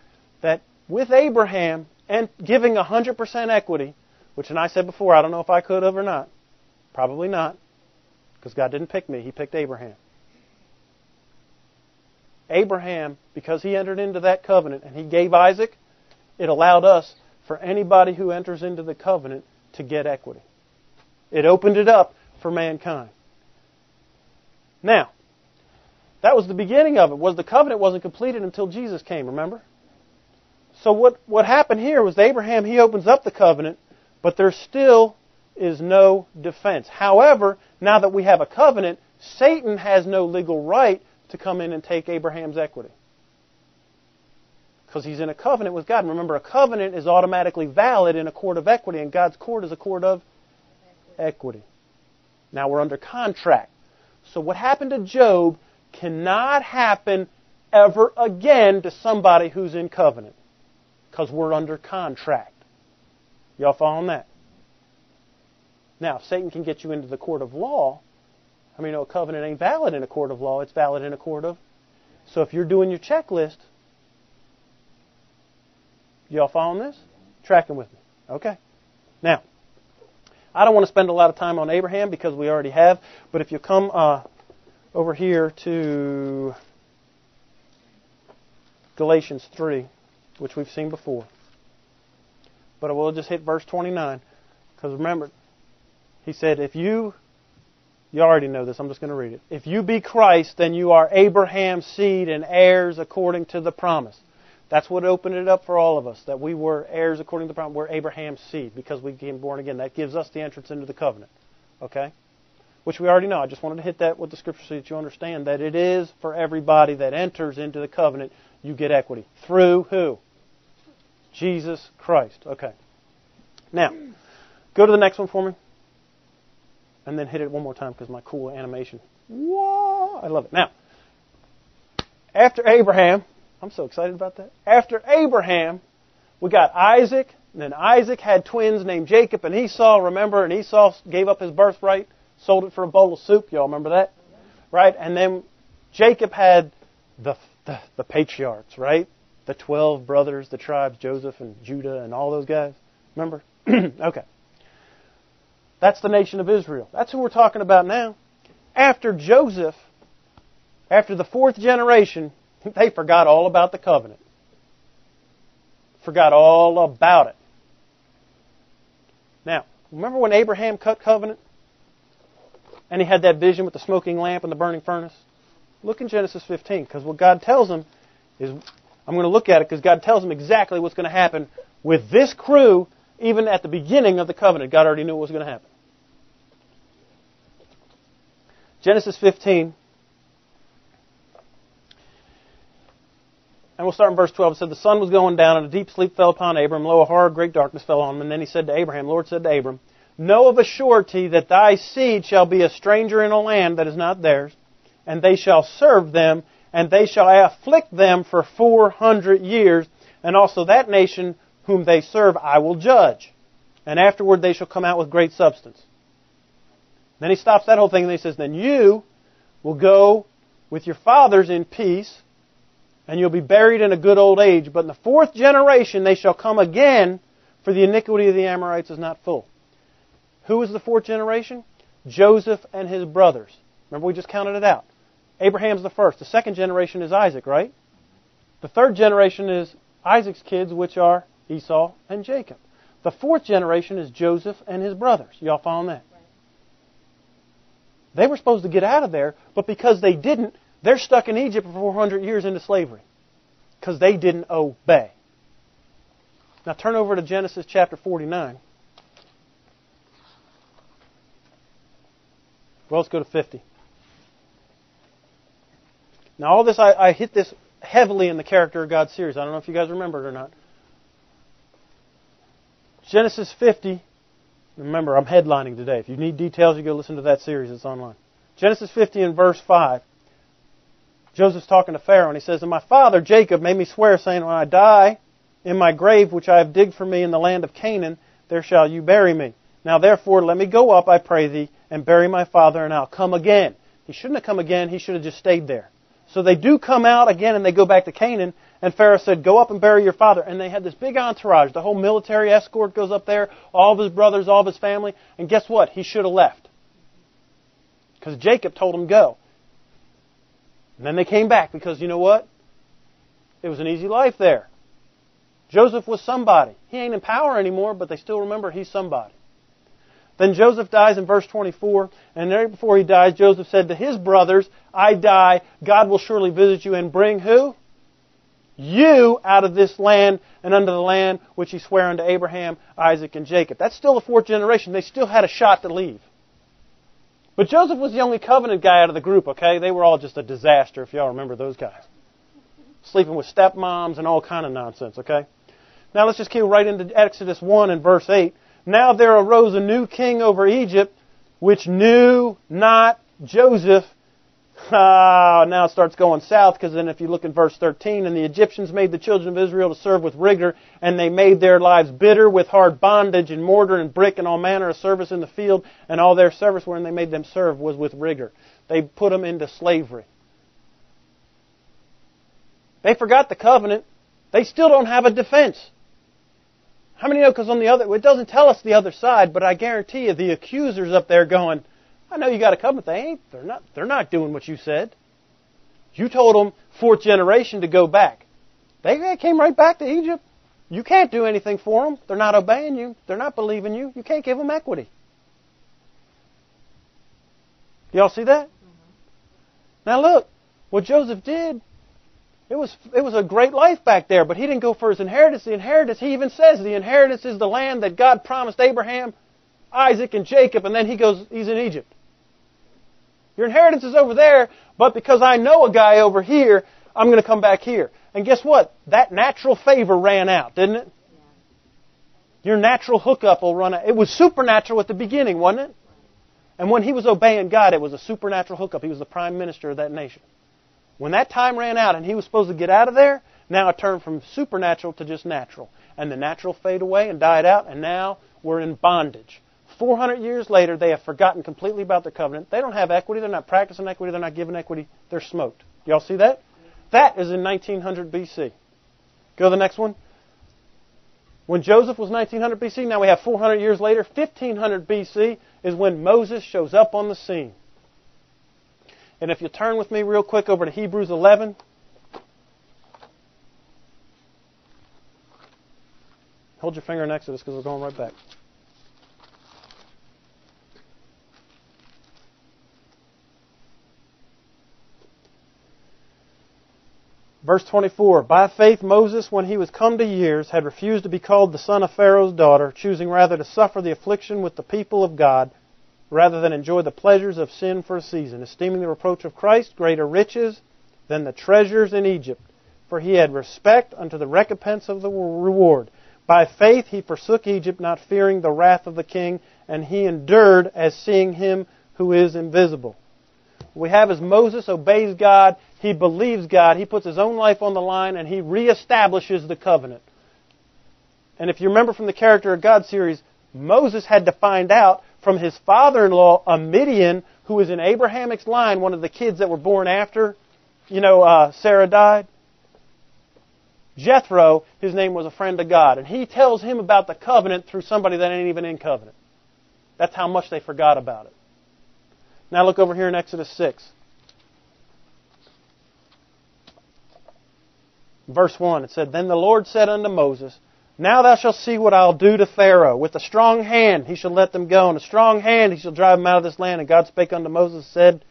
that with Abraham and giving 100% equity, which, and I said before, I don't know if I could have or not. Probably not, because God didn't pick me, He picked Abraham. Abraham, because he entered into that covenant and he gave Isaac, it allowed us, for anybody who enters into the covenant, to get equity. It opened it up for mankind. Now, that was the beginning of it. Was the covenant wasn't completed until Jesus came, remember? So what, what happened here was Abraham, he opens up the covenant, but there still is no defense. However, now that we have a covenant, Satan has no legal right to come in and take Abraham's equity. Because he's in a covenant with God. And remember, a covenant is automatically valid in a court of equity, and God's court is a court of equity. Now we're under contract. So what happened to Job cannot happen ever again to somebody who's in covenant because we're under contract. Y'all following that? Now, if Satan can get you into the court of law. I mean, a covenant ain't valid in a court of law, it's valid in a court of. So if you're doing your checklist, y'all following this? Tracking with me. Okay. Now, I don't want to spend a lot of time on Abraham because we already have, but if you come uh, over here to Galatians 3 which we've seen before. But I will just hit verse 29. Because remember, he said, if you, you already know this, I'm just going to read it. If you be Christ, then you are Abraham's seed and heirs according to the promise. That's what opened it up for all of us, that we were heirs according to the promise. We're Abraham's seed because we became born again. That gives us the entrance into the covenant. Okay? Which we already know. I just wanted to hit that with the scripture so that you understand that it is for everybody that enters into the covenant, you get equity. Through who? Jesus Christ. Okay. Now, go to the next one for me. And then hit it one more time because my cool animation. Whoa! I love it. Now, after Abraham, I'm so excited about that. After Abraham, we got Isaac, and then Isaac had twins named Jacob and Esau, remember? And Esau gave up his birthright, sold it for a bowl of soup. Y'all remember that? right? And then Jacob had the, the, the patriarchs, right? The 12 brothers, the tribes, Joseph and Judah and all those guys. Remember? okay. That's the nation of Israel. That's who we're talking about now. After Joseph, after the fourth generation, they forgot all about the covenant. Forgot all about it. Now, remember when Abraham cut covenant? And he had that vision with the smoking lamp and the burning furnace? Look in Genesis 15, because what God tells him is, I'm going to look at it because God tells him exactly what's going to happen with this crew, even at the beginning of the covenant. God already knew what was going to happen. Genesis 15. And we'll start in verse 12. It said, The sun was going down, and a deep sleep fell upon Abram. Lo, a horror, great darkness fell on him. And then he said to Abraham, Lord said to Abram, Know of a surety that thy seed shall be a stranger in a land that is not theirs, and they shall serve them, and they shall afflict them for four hundred years, and also that nation whom they serve I will judge. And afterward they shall come out with great substance. Then he stops that whole thing and he says, Then you will go with your fathers in peace, and you'll be buried in a good old age. But in the fourth generation they shall come again, for the iniquity of the Amorites is not full. Who is the fourth generation? Joseph and his brothers. Remember, we just counted it out. Abraham's the first. The second generation is Isaac, right? The third generation is Isaac's kids, which are Esau and Jacob. The fourth generation is Joseph and his brothers. Y'all following that? They were supposed to get out of there, but because they didn't, they're stuck in Egypt for 400 years into slavery. Because they didn't obey. Now turn over to Genesis chapter 49. Well, let's go to 50. Now, all this, I, I hit this heavily in the Character of God series. I don't know if you guys remember it or not. Genesis 50 Remember, I'm headlining today. If you need details, you go listen to that series. It's online. Genesis 50 and verse 5. Joseph's talking to Pharaoh, and he says, And my father Jacob made me swear, saying, When I die in my grave which I have digged for me in the land of Canaan, there shall you bury me. Now therefore let me go up, I pray thee, and bury my father, and I'll come again. He shouldn't have come again, he should have just stayed there. So they do come out again and they go back to Canaan, and Pharaoh said, Go up and bury your father. And they had this big entourage. The whole military escort goes up there, all of his brothers, all of his family. And guess what? He should have left. Because Jacob told him go. And then they came back because you know what? It was an easy life there. Joseph was somebody. He ain't in power anymore, but they still remember he's somebody. Then Joseph dies in verse 24, and right before he dies, Joseph said to his brothers, I die, God will surely visit you and bring who? you out of this land and unto the land which he sware unto Abraham, Isaac, and Jacob. That's still the fourth generation. They still had a shot to leave. But Joseph was the only covenant guy out of the group, okay? They were all just a disaster, if y'all remember those guys. Sleeping with stepmoms and all kind of nonsense, okay? Now let's just keep right into Exodus 1 and verse 8. Now there arose a new king over Egypt, which knew not Joseph, Ah, now it starts going south because then if you look in verse 13, and the Egyptians made the children of Israel to serve with rigor, and they made their lives bitter with hard bondage and mortar and brick and all manner of service in the field, and all their service wherein they made them serve was with rigor. They put them into slavery. They forgot the covenant. They still don't have a defense. How many know? Because on the other, it doesn't tell us the other side, but I guarantee you the accuser's up there going, I know you got a covenant. They ain't. They're not. They're not doing what you said. You told them fourth generation to go back. They came right back to Egypt. You can't do anything for them. They're not obeying you. They're not believing you. You can't give them equity. Y'all see that? Mm-hmm. Now look, what Joseph did, it was it was a great life back there, but he didn't go for his inheritance. The inheritance, he even says, the inheritance is the land that God promised Abraham, Isaac, and Jacob, and then he goes, he's in Egypt. Your inheritance is over there, but because I know a guy over here, I'm going to come back here. And guess what? That natural favor ran out, didn't it? Your natural hookup will run out. It was supernatural at the beginning, wasn't it? And when he was obeying God, it was a supernatural hookup. He was the prime minister of that nation. When that time ran out and he was supposed to get out of there, now it turned from supernatural to just natural. And the natural faded away and died out, and now we're in bondage. 400 years later, they have forgotten completely about their covenant. They don't have equity. They're not practicing equity. They're not giving equity. They're smoked. Y'all see that? That is in 1900 BC. Go to the next one. When Joseph was 1900 BC, now we have 400 years later. 1500 BC is when Moses shows up on the scene. And if you turn with me real quick over to Hebrews 11. Hold your finger next to this because we're going right back. Verse 24 By faith, Moses, when he was come to years, had refused to be called the son of Pharaoh's daughter, choosing rather to suffer the affliction with the people of God rather than enjoy the pleasures of sin for a season, esteeming the reproach of Christ greater riches than the treasures in Egypt. For he had respect unto the recompense of the reward. By faith he forsook Egypt, not fearing the wrath of the king, and he endured as seeing him who is invisible. What we have is Moses obeys God, he believes God, he puts his own life on the line, and he reestablishes the covenant. And if you remember from the Character of God series, Moses had to find out from his father-in-law, a Midian, who was in Abraham's line, one of the kids that were born after, you know, uh, Sarah died. Jethro, his name was a friend of God, and he tells him about the covenant through somebody that ain't even in covenant. That's how much they forgot about it. Now look over here in Exodus 6. Verse 1, it said, Then the Lord said unto Moses, Now thou shalt see what I'll do to Pharaoh. With a strong hand he shall let them go, and a strong hand he shall drive them out of this land. And God spake unto Moses, and said,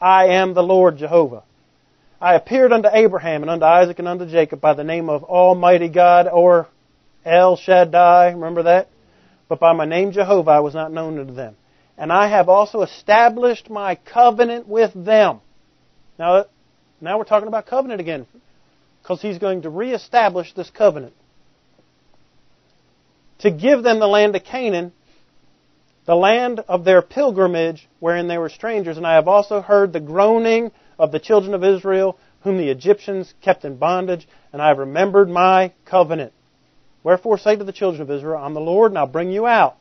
I am the Lord Jehovah. I appeared unto Abraham and unto Isaac and unto Jacob by the name of Almighty God or El Shaddai. Remember that? But by my name Jehovah I was not known unto them. And I have also established my covenant with them. Now, now we're talking about covenant again. Because he's going to reestablish this covenant. To give them the land of Canaan, the land of their pilgrimage wherein they were strangers. And I have also heard the groaning of the children of Israel, whom the Egyptians kept in bondage, and I have remembered my covenant. Wherefore say to the children of Israel, I'm the Lord, and I'll bring you out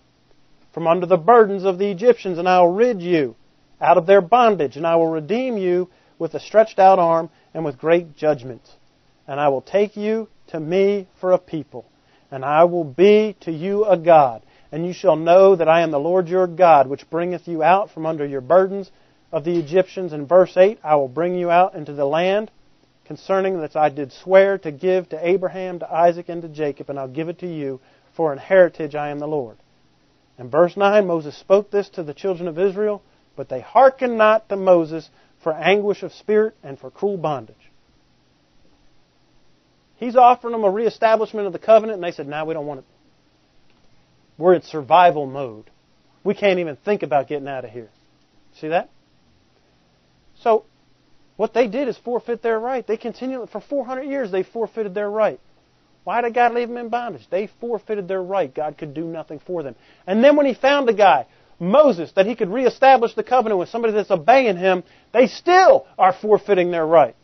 from under the burdens of the Egyptians, and I'll rid you out of their bondage, and I will redeem you with a stretched out arm and with great judgments. And I will take you to me for a people, and I will be to you a God. And you shall know that I am the Lord your God, which bringeth you out from under your burdens of the Egyptians. In verse 8, I will bring you out into the land concerning that I did swear to give to Abraham, to Isaac, and to Jacob, and I'll give it to you for an heritage. I am the Lord. In verse 9, Moses spoke this to the children of Israel, but they hearkened not to Moses for anguish of spirit and for cruel bondage. He's offering them a reestablishment of the covenant, and they said, No, nah, we don't want it. We're in survival mode. We can't even think about getting out of here. See that? So, what they did is forfeit their right. They continued, for 400 years, they forfeited their right. Why did God leave them in bondage? They forfeited their right. God could do nothing for them. And then when he found a guy, Moses, that he could reestablish the covenant with somebody that's obeying him, they still are forfeiting their right.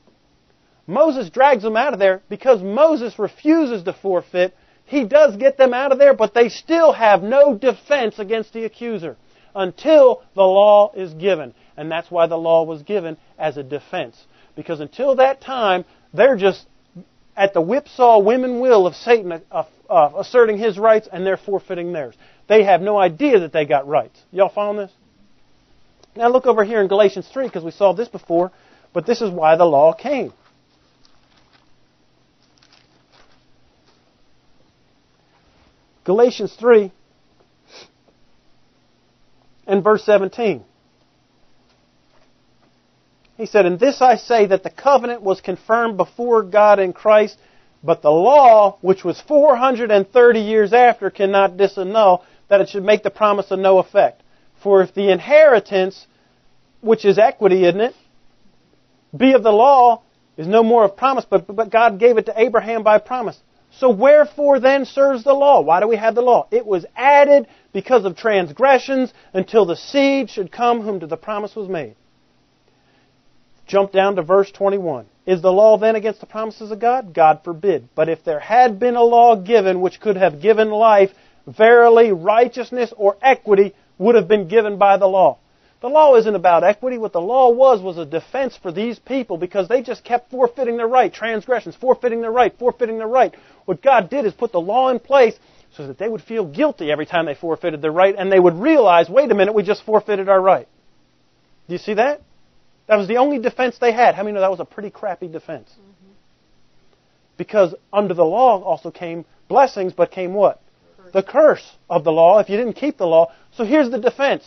Moses drags them out of there because Moses refuses to forfeit. He does get them out of there, but they still have no defense against the accuser until the law is given. And that's why the law was given as a defense. Because until that time, they're just at the whipsaw and will of Satan uh, uh, asserting his rights and they're forfeiting theirs. They have no idea that they got rights. Y'all following this? Now look over here in Galatians 3 because we saw this before, but this is why the law came. Galatians 3 and verse 17. He said, And this I say that the covenant was confirmed before God in Christ, but the law, which was 430 years after, cannot disannul that it should make the promise of no effect. For if the inheritance, which is equity, isn't it, be of the law, is no more of promise, but, but God gave it to Abraham by promise. So wherefore then serves the law? Why do we have the law? It was added because of transgressions until the seed should come whom to the promise was made. Jump down to verse 21. Is the law then against the promises of God? God forbid. But if there had been a law given which could have given life, verily righteousness or equity would have been given by the law. The law isn't about equity. What the law was was a defense for these people because they just kept forfeiting their right, transgressions, forfeiting their right, forfeiting their right. What God did is put the law in place so that they would feel guilty every time they forfeited their right and they would realize, wait a minute, we just forfeited our right. Do you see that? That was the only defense they had. How many know that was a pretty crappy defense? Mm-hmm. Because under the law also came blessings, but came what? Curse. The curse of the law if you didn't keep the law. So here's the defense.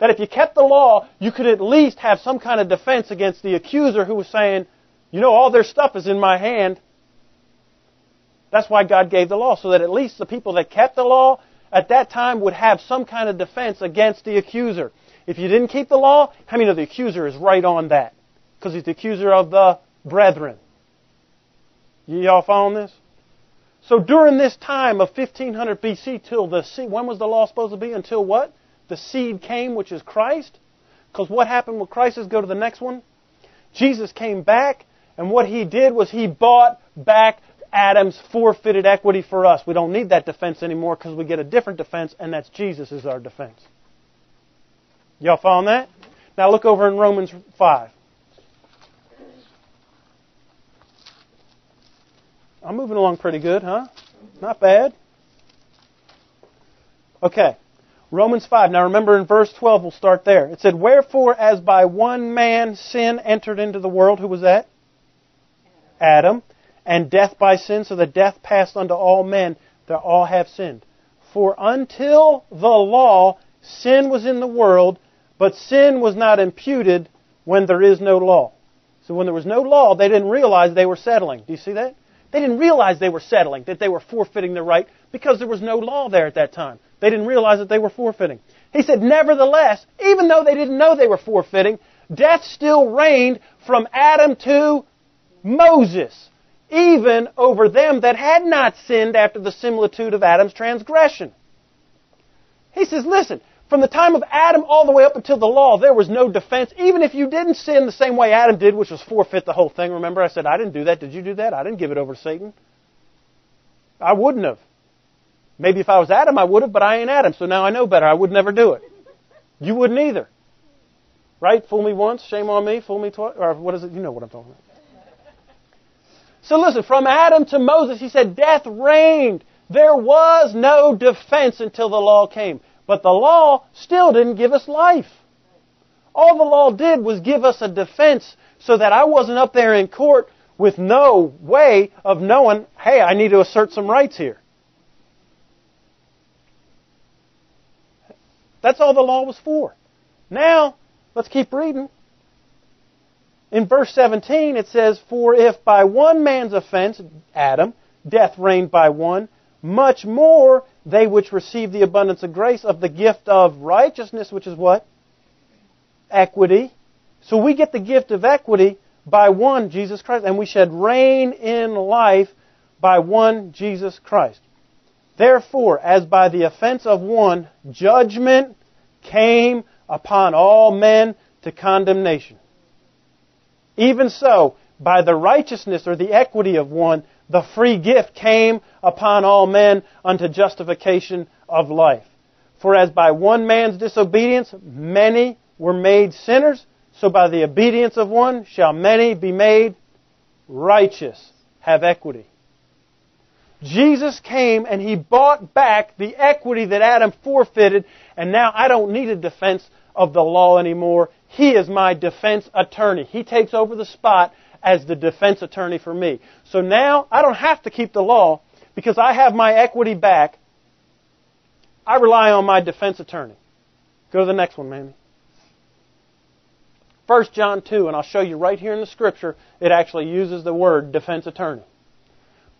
That if you kept the law, you could at least have some kind of defense against the accuser who was saying, you know, all their stuff is in my hand. That's why God gave the law, so that at least the people that kept the law at that time would have some kind of defense against the accuser. If you didn't keep the law, how many know the accuser is right on that? Because he's the accuser of the brethren. Y'all following this? So during this time of 1500 BC till the seed, when was the law supposed to be? Until what? The seed came, which is Christ. Because what happened with Christ is go to the next one. Jesus came back, and what he did was he bought back Adam's forfeited equity for us. We don't need that defense anymore because we get a different defense, and that's Jesus is our defense. Y'all following that? Now look over in Romans 5. I'm moving along pretty good, huh? Not bad. Okay. Romans 5. Now remember in verse 12, we'll start there. It said, Wherefore, as by one man sin entered into the world, who was that? Adam. And death by sin, so that death passed unto all men, that all have sinned. For until the law, sin was in the world, but sin was not imputed when there is no law. So when there was no law, they didn't realize they were settling. Do you see that? They didn't realize they were settling, that they were forfeiting their right, because there was no law there at that time. They didn't realize that they were forfeiting. He said, nevertheless, even though they didn't know they were forfeiting, death still reigned from Adam to Moses, even over them that had not sinned after the similitude of Adam's transgression. He says, listen, from the time of Adam all the way up until the law, there was no defense. Even if you didn't sin the same way Adam did, which was forfeit the whole thing. Remember, I said, I didn't do that. Did you do that? I didn't give it over to Satan. I wouldn't have. Maybe if I was Adam, I would have, but I ain't Adam, so now I know better. I would never do it. You wouldn't either. Right? Fool me once, shame on me. Fool me twice. Or what is it? You know what I'm talking about. So listen, from Adam to Moses, he said, death reigned. There was no defense until the law came. But the law still didn't give us life. All the law did was give us a defense so that I wasn't up there in court with no way of knowing, hey, I need to assert some rights here. That's all the law was for. Now, let's keep reading. In verse 17, it says, For if by one man's offense, Adam, death reigned by one, much more they which receive the abundance of grace of the gift of righteousness, which is what? Equity. So we get the gift of equity by one Jesus Christ, and we should reign in life by one Jesus Christ. Therefore, as by the offense of one, judgment came upon all men to condemnation. Even so, by the righteousness or the equity of one, the free gift came upon all men unto justification of life. For as by one man's disobedience many were made sinners, so by the obedience of one shall many be made righteous, have equity. Jesus came and he bought back the equity that Adam forfeited, and now I don't need a defense of the law anymore. He is my defense attorney. He takes over the spot as the defense attorney for me. So now I don't have to keep the law because I have my equity back. I rely on my defense attorney. Go to the next one, Mamie. 1 John 2, and I'll show you right here in the scripture, it actually uses the word defense attorney.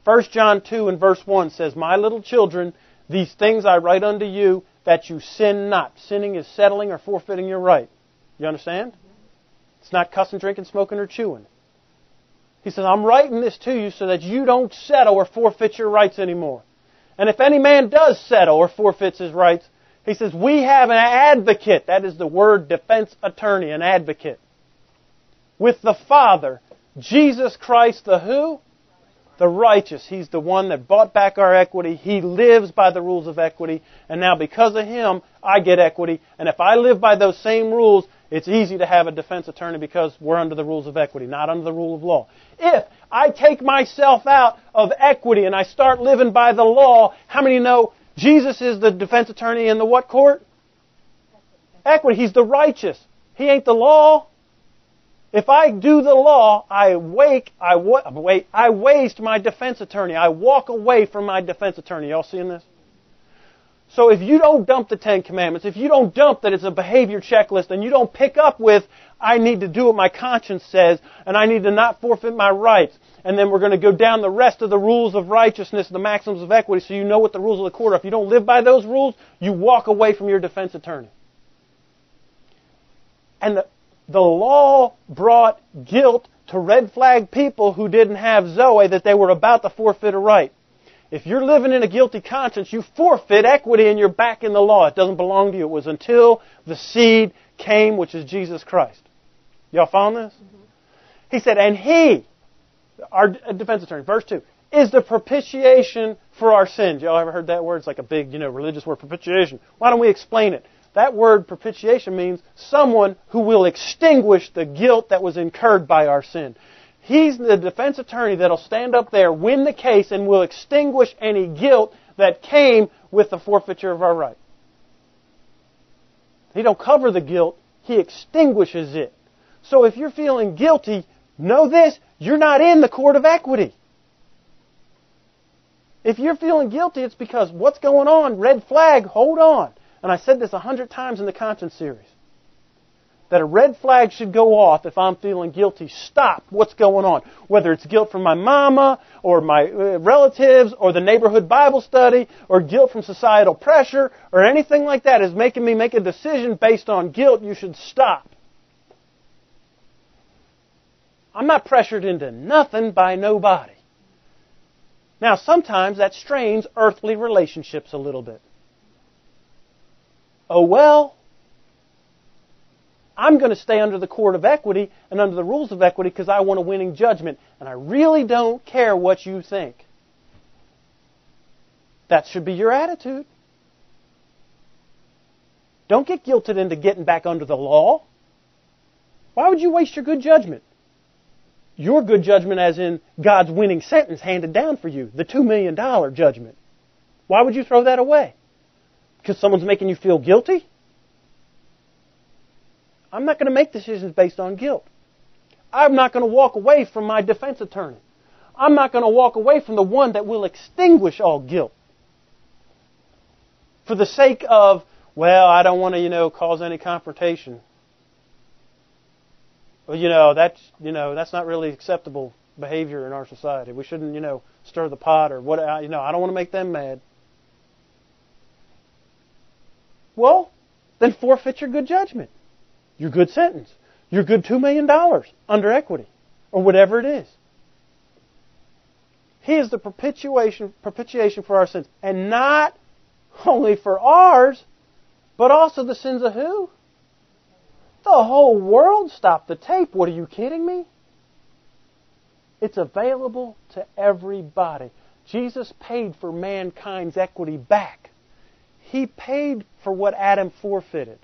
1 John 2 and verse 1 says, My little children, these things I write unto you, that you sin not. Sinning is settling or forfeiting your right. You understand? It's not cussing, drinking, smoking, or chewing. He says, I'm writing this to you so that you don't settle or forfeit your rights anymore. And if any man does settle or forfeits his rights, he says, we have an advocate. That is the word defense attorney, an advocate. With the Father, Jesus Christ the who? The righteous. He's the one that bought back our equity. He lives by the rules of equity. And now because of him, I get equity. And if I live by those same rules, it's easy to have a defense attorney because we're under the rules of equity, not under the rule of law. If I take myself out of equity and I start living by the law, how many know Jesus is the defense attorney in the what court? Equity. He's the righteous. He ain't the law. If I do the law, I wake, I wait, I waste my defense attorney. I walk away from my defense attorney. Y'all seeing this? So if you don't dump the Ten Commandments, if you don't dump that it's a behavior checklist, and you don't pick up with, I need to do what my conscience says, and I need to not forfeit my rights, and then we're going to go down the rest of the rules of righteousness, the maxims of equity, so you know what the rules of the court are. If you don't live by those rules, you walk away from your defense attorney. And the, the law brought guilt to red flag people who didn't have Zoe that they were about to forfeit a right. If you're living in a guilty conscience, you forfeit equity and you're back in the law. It doesn't belong to you. It was until the seed came, which is Jesus Christ. Y'all found this? Mm-hmm. He said, and he, our defense attorney, verse 2, is the propitiation for our sins. Y'all ever heard that word? It's like a big, you know, religious word, propitiation. Why don't we explain it? That word propitiation means someone who will extinguish the guilt that was incurred by our sin. He's the defense attorney that'll stand up there, win the case, and will extinguish any guilt that came with the forfeiture of our right. He don't cover the guilt, he extinguishes it. So if you're feeling guilty, know this, you're not in the court of equity. If you're feeling guilty, it's because what's going on? Red flag, hold on. And I said this a hundred times in the conscience series that a red flag should go off if I'm feeling guilty. Stop. What's going on? Whether it's guilt from my mama or my uh, relatives or the neighborhood Bible study or guilt from societal pressure or anything like that is making me make a decision based on guilt, you should stop. I'm not pressured into nothing by nobody. Now, sometimes that strains earthly relationships a little bit. Oh well, I'm going to stay under the court of equity and under the rules of equity because I want a winning judgment. And I really don't care what you think. That should be your attitude. Don't get guilted into getting back under the law. Why would you waste your good judgment? Your good judgment, as in God's winning sentence handed down for you, the $2 million judgment. Why would you throw that away? Because someone's making you feel guilty? I'm not going to make decisions based on guilt. I'm not going to walk away from my defense attorney. I'm not going to walk away from the one that will extinguish all guilt. For the sake of, well, I don't want to, you know, cause any confrontation. Well, you know, that's, you know, that's not really acceptable behavior in our society. We shouldn't, you know, stir the pot or what, you know, I don't want to make them mad. Well, then forfeit your good judgment your good sentence, your good $2 million under equity, or whatever it is. He is the propitiation, for our sins. And not only for ours, but also the sins of who? The whole world stopped the tape. What are you kidding me? It's available to everybody. Jesus paid for mankind's equity back. He paid for what Adam forfeited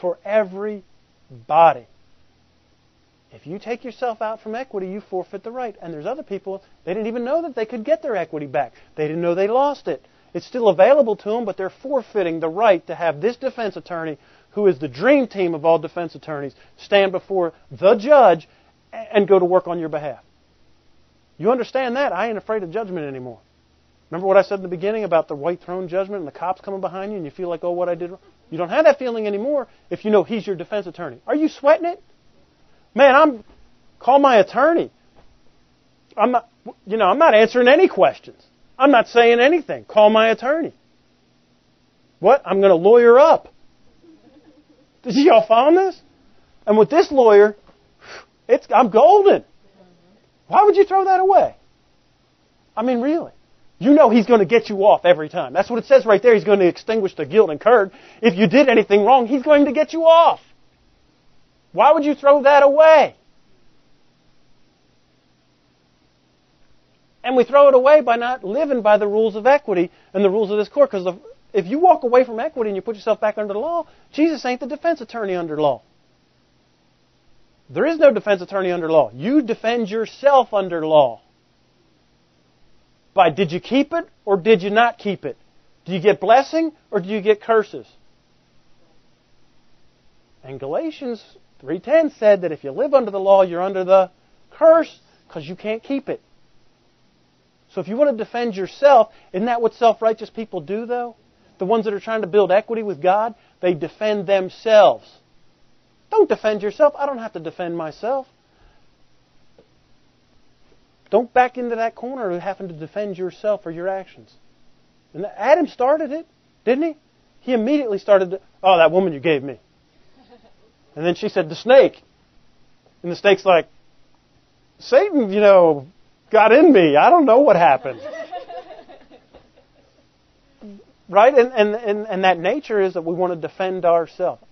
for every body. If you take yourself out from equity, you forfeit the right. And there's other people, they didn't even know that they could get their equity back. They didn't know they lost it. It's still available to them, but they're forfeiting the right to have this defense attorney, who is the dream team of all defense attorneys, stand before the judge and go to work on your behalf. You understand that? I ain't afraid of judgment anymore. Remember what I said in the beginning about the white throne judgment and the cops coming behind you and you feel like, oh, what I did wrong? You don't have that feeling anymore if you know he's your defense attorney. Are you sweating it? Man, I'm call my attorney. I'm not you know, I'm not answering any questions. I'm not saying anything. Call my attorney. What? I'm going to lawyer up. Did y'all find this? And with this lawyer, it's I'm golden. Why would you throw that away? I mean, really. You know he's going to get you off every time. That's what it says right there. He's going to extinguish the guilt incurred. If you did anything wrong, he's going to get you off. Why would you throw that away? And we throw it away by not living by the rules of equity and the rules of this court. Because if you walk away from equity and you put yourself back under the law, Jesus ain't the defense attorney under law. There is no defense attorney under law. You defend yourself under law. By did you keep it or did you not keep it? Do you get blessing or do you get curses? And Galatians 3:10 said that if you live under the law, you're under the curse because you can't keep it. So if you want to defend yourself, isn't that what self-righteous people do though? The ones that are trying to build equity with God, they defend themselves. Don't defend yourself. I don't have to defend myself. Don't back into that corner of having to defend yourself or your actions. And Adam started it, didn't he? He immediately started, to, oh, that woman you gave me. And then she said, the snake. And the snake's like, Satan, you know, got in me. I don't know what happened. right? And, and, and, and that nature is that we want to defend ourselves.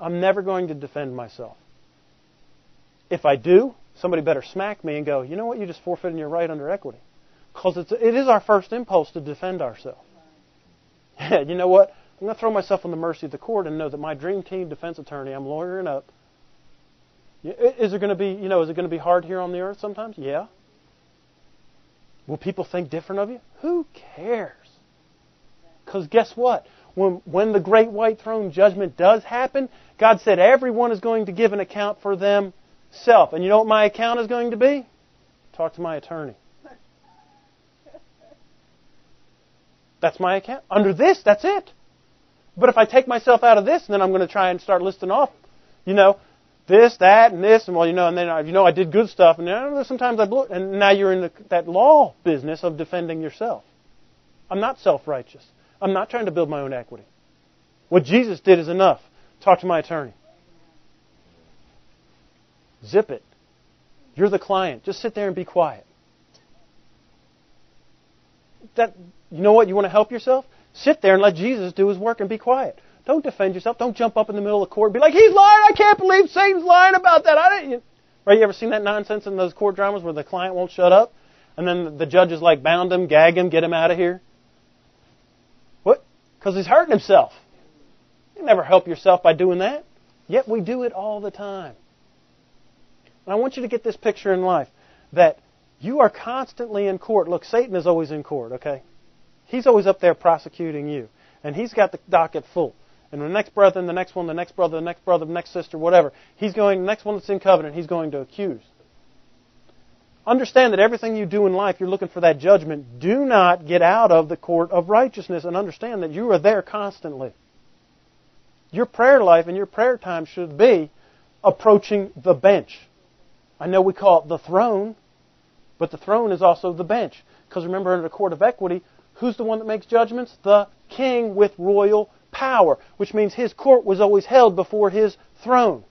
I'm never going to defend myself. If I do, somebody better smack me and go, you know what, you're just forfeiting your right under equity. Because it is our first impulse to defend ourselves. Yeah, you know what? I'm going to throw myself on the mercy of the court and know that my dream team defense attorney, I'm lawyering up. Is it going to be, you know, is it going to be hard here on the earth sometimes? Yeah. Will people think different of you? Who cares? Because guess what? When, when the great white throne judgment does happen, God said everyone is going to give an account for themselves. And you know what my account is going to be? Talk to my attorney. That's my account. Under this, that's it. But if I take myself out of this, then I'm going to try and start listing off, you know, this, that, and this, and well, you know, and then you know I did good stuff, and know, sometimes I blew it, and now you're in the, that law business of defending yourself. I'm not self-righteous. I'm not trying to build my own equity. What Jesus did is enough. Talk to my attorney. Zip it. You're the client. Just sit there and be quiet. That you know what? You want to help yourself? Sit there and let Jesus do his work and be quiet. Don't defend yourself. Don't jump up in the middle of the court and be like, "He's lying! I can't believe Satan's lying about that." I didn't. Right? You ever seen that nonsense in those court dramas where the client won't shut up, and then the judge is like, "Bound him, gag him, get him out of here." What? Because he's hurting himself. You never help yourself by doing that. Yet we do it all the time. And I want you to get this picture in life that you are constantly in court. Look, Satan is always in court, okay? He's always up there prosecuting you. And he's got the docket full. And the next brother, and the next one, the next brother, the next brother, the next sister, whatever. He's going, the next one that's in covenant, he's going to accuse. Understand that everything you do in life, you're looking for that judgment. Do not get out of the court of righteousness and understand that you are there constantly. Your prayer life and your prayer time should be approaching the bench. I know we call it the throne, but the throne is also the bench. Because remember, under the court of equity, who's the one that makes judgments? The king with royal power, which means his court was always held before his throne.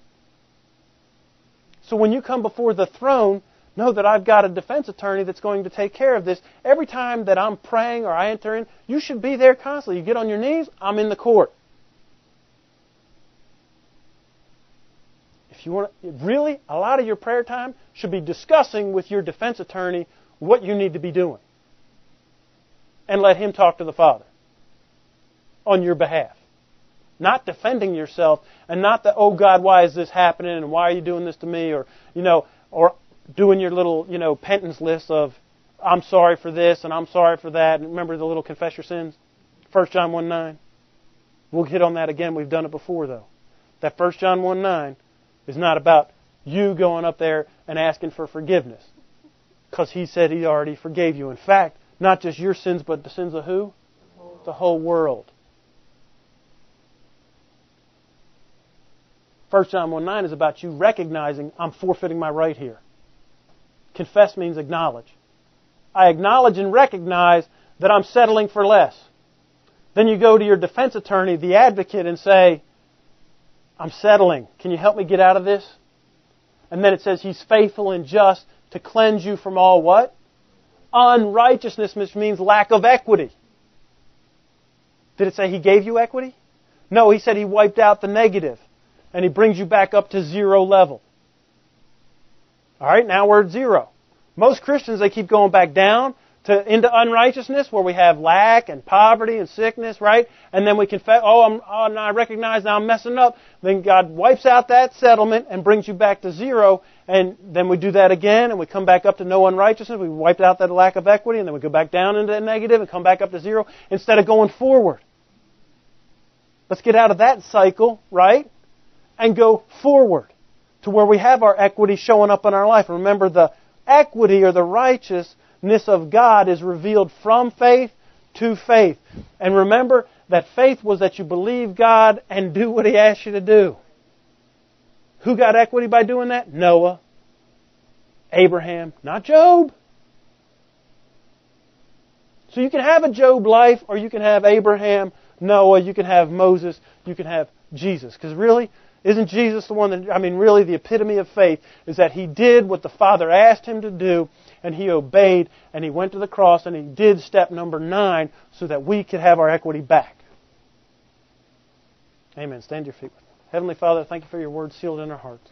So when you come before the throne, know that I've got a defense attorney that's going to take care of this. Every time that I'm praying or I enter in, you should be there constantly. You get on your knees, I'm in the court. You want to, really, a lot of your prayer time should be discussing with your defense attorney what you need to be doing. And let him talk to the Father on your behalf. Not defending yourself and not that, oh God, why is this happening and why are you doing this to me or, you know, or doing your little, you know, penance list of, I'm sorry for this and I'm sorry for that. And remember the little confess your sins? 1 John 1 9. We'll hit on that again. We've done it before though. That 1 John 1 9 is not about you going up there and asking for forgiveness. Because he said he already forgave you. In fact, not just your sins, but the sins of who? The whole world. 1 John 1 9 is about you recognizing I'm forfeiting my right here. Confess means acknowledge. I acknowledge and recognize that I'm settling for less. Then you go to your defense attorney, the advocate, and say, I'm settling. Can you help me get out of this? And then it says he's faithful and just to cleanse you from all what? Unrighteousness, which means lack of equity. Did it say he gave you equity? No, he said he wiped out the negative and he brings you back up to zero level. Alright, now we're at zero. Most Christians, they keep going back down, to into unrighteousness where we have lack and poverty and sickness, right? And then we confess, oh, I'm, oh, I recognize now I'm messing up. Then God wipes out that settlement and brings you back to zero. And then we do that again and we come back up to no unrighteousness. We wipe out that lack of equity and then we go back down into the negative and come back up to zero instead of going forward. Let's get out of that cycle, right? And go forward to where we have our equity showing up in our life. Remember, the equity or the righteousness of God is revealed from faith to faith. And remember that faith was that you believe God and do what He asked you to do. Who got equity by doing that? Noah. Abraham, not Job. So you can have a Job life or you can have Abraham, Noah, you can have Moses, you can have Jesus. Because really, isn't Jesus the one that, I mean, really the epitome of faith is that he did what the Father asked him to do and he obeyed and he went to the cross and he did step number nine so that we could have our equity back. Amen. Stand your feet. Heavenly Father, thank you for your word sealed in our hearts.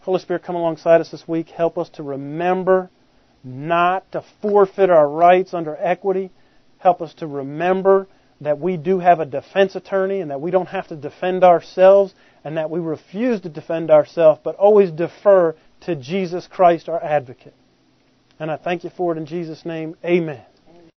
Holy Spirit, come alongside us this week. Help us to remember not to forfeit our rights under equity. Help us to remember that we do have a defense attorney and that we don't have to defend ourselves and that we refuse to defend ourselves but always defer to Jesus Christ, our advocate. And I thank you for it in Jesus' name. Amen.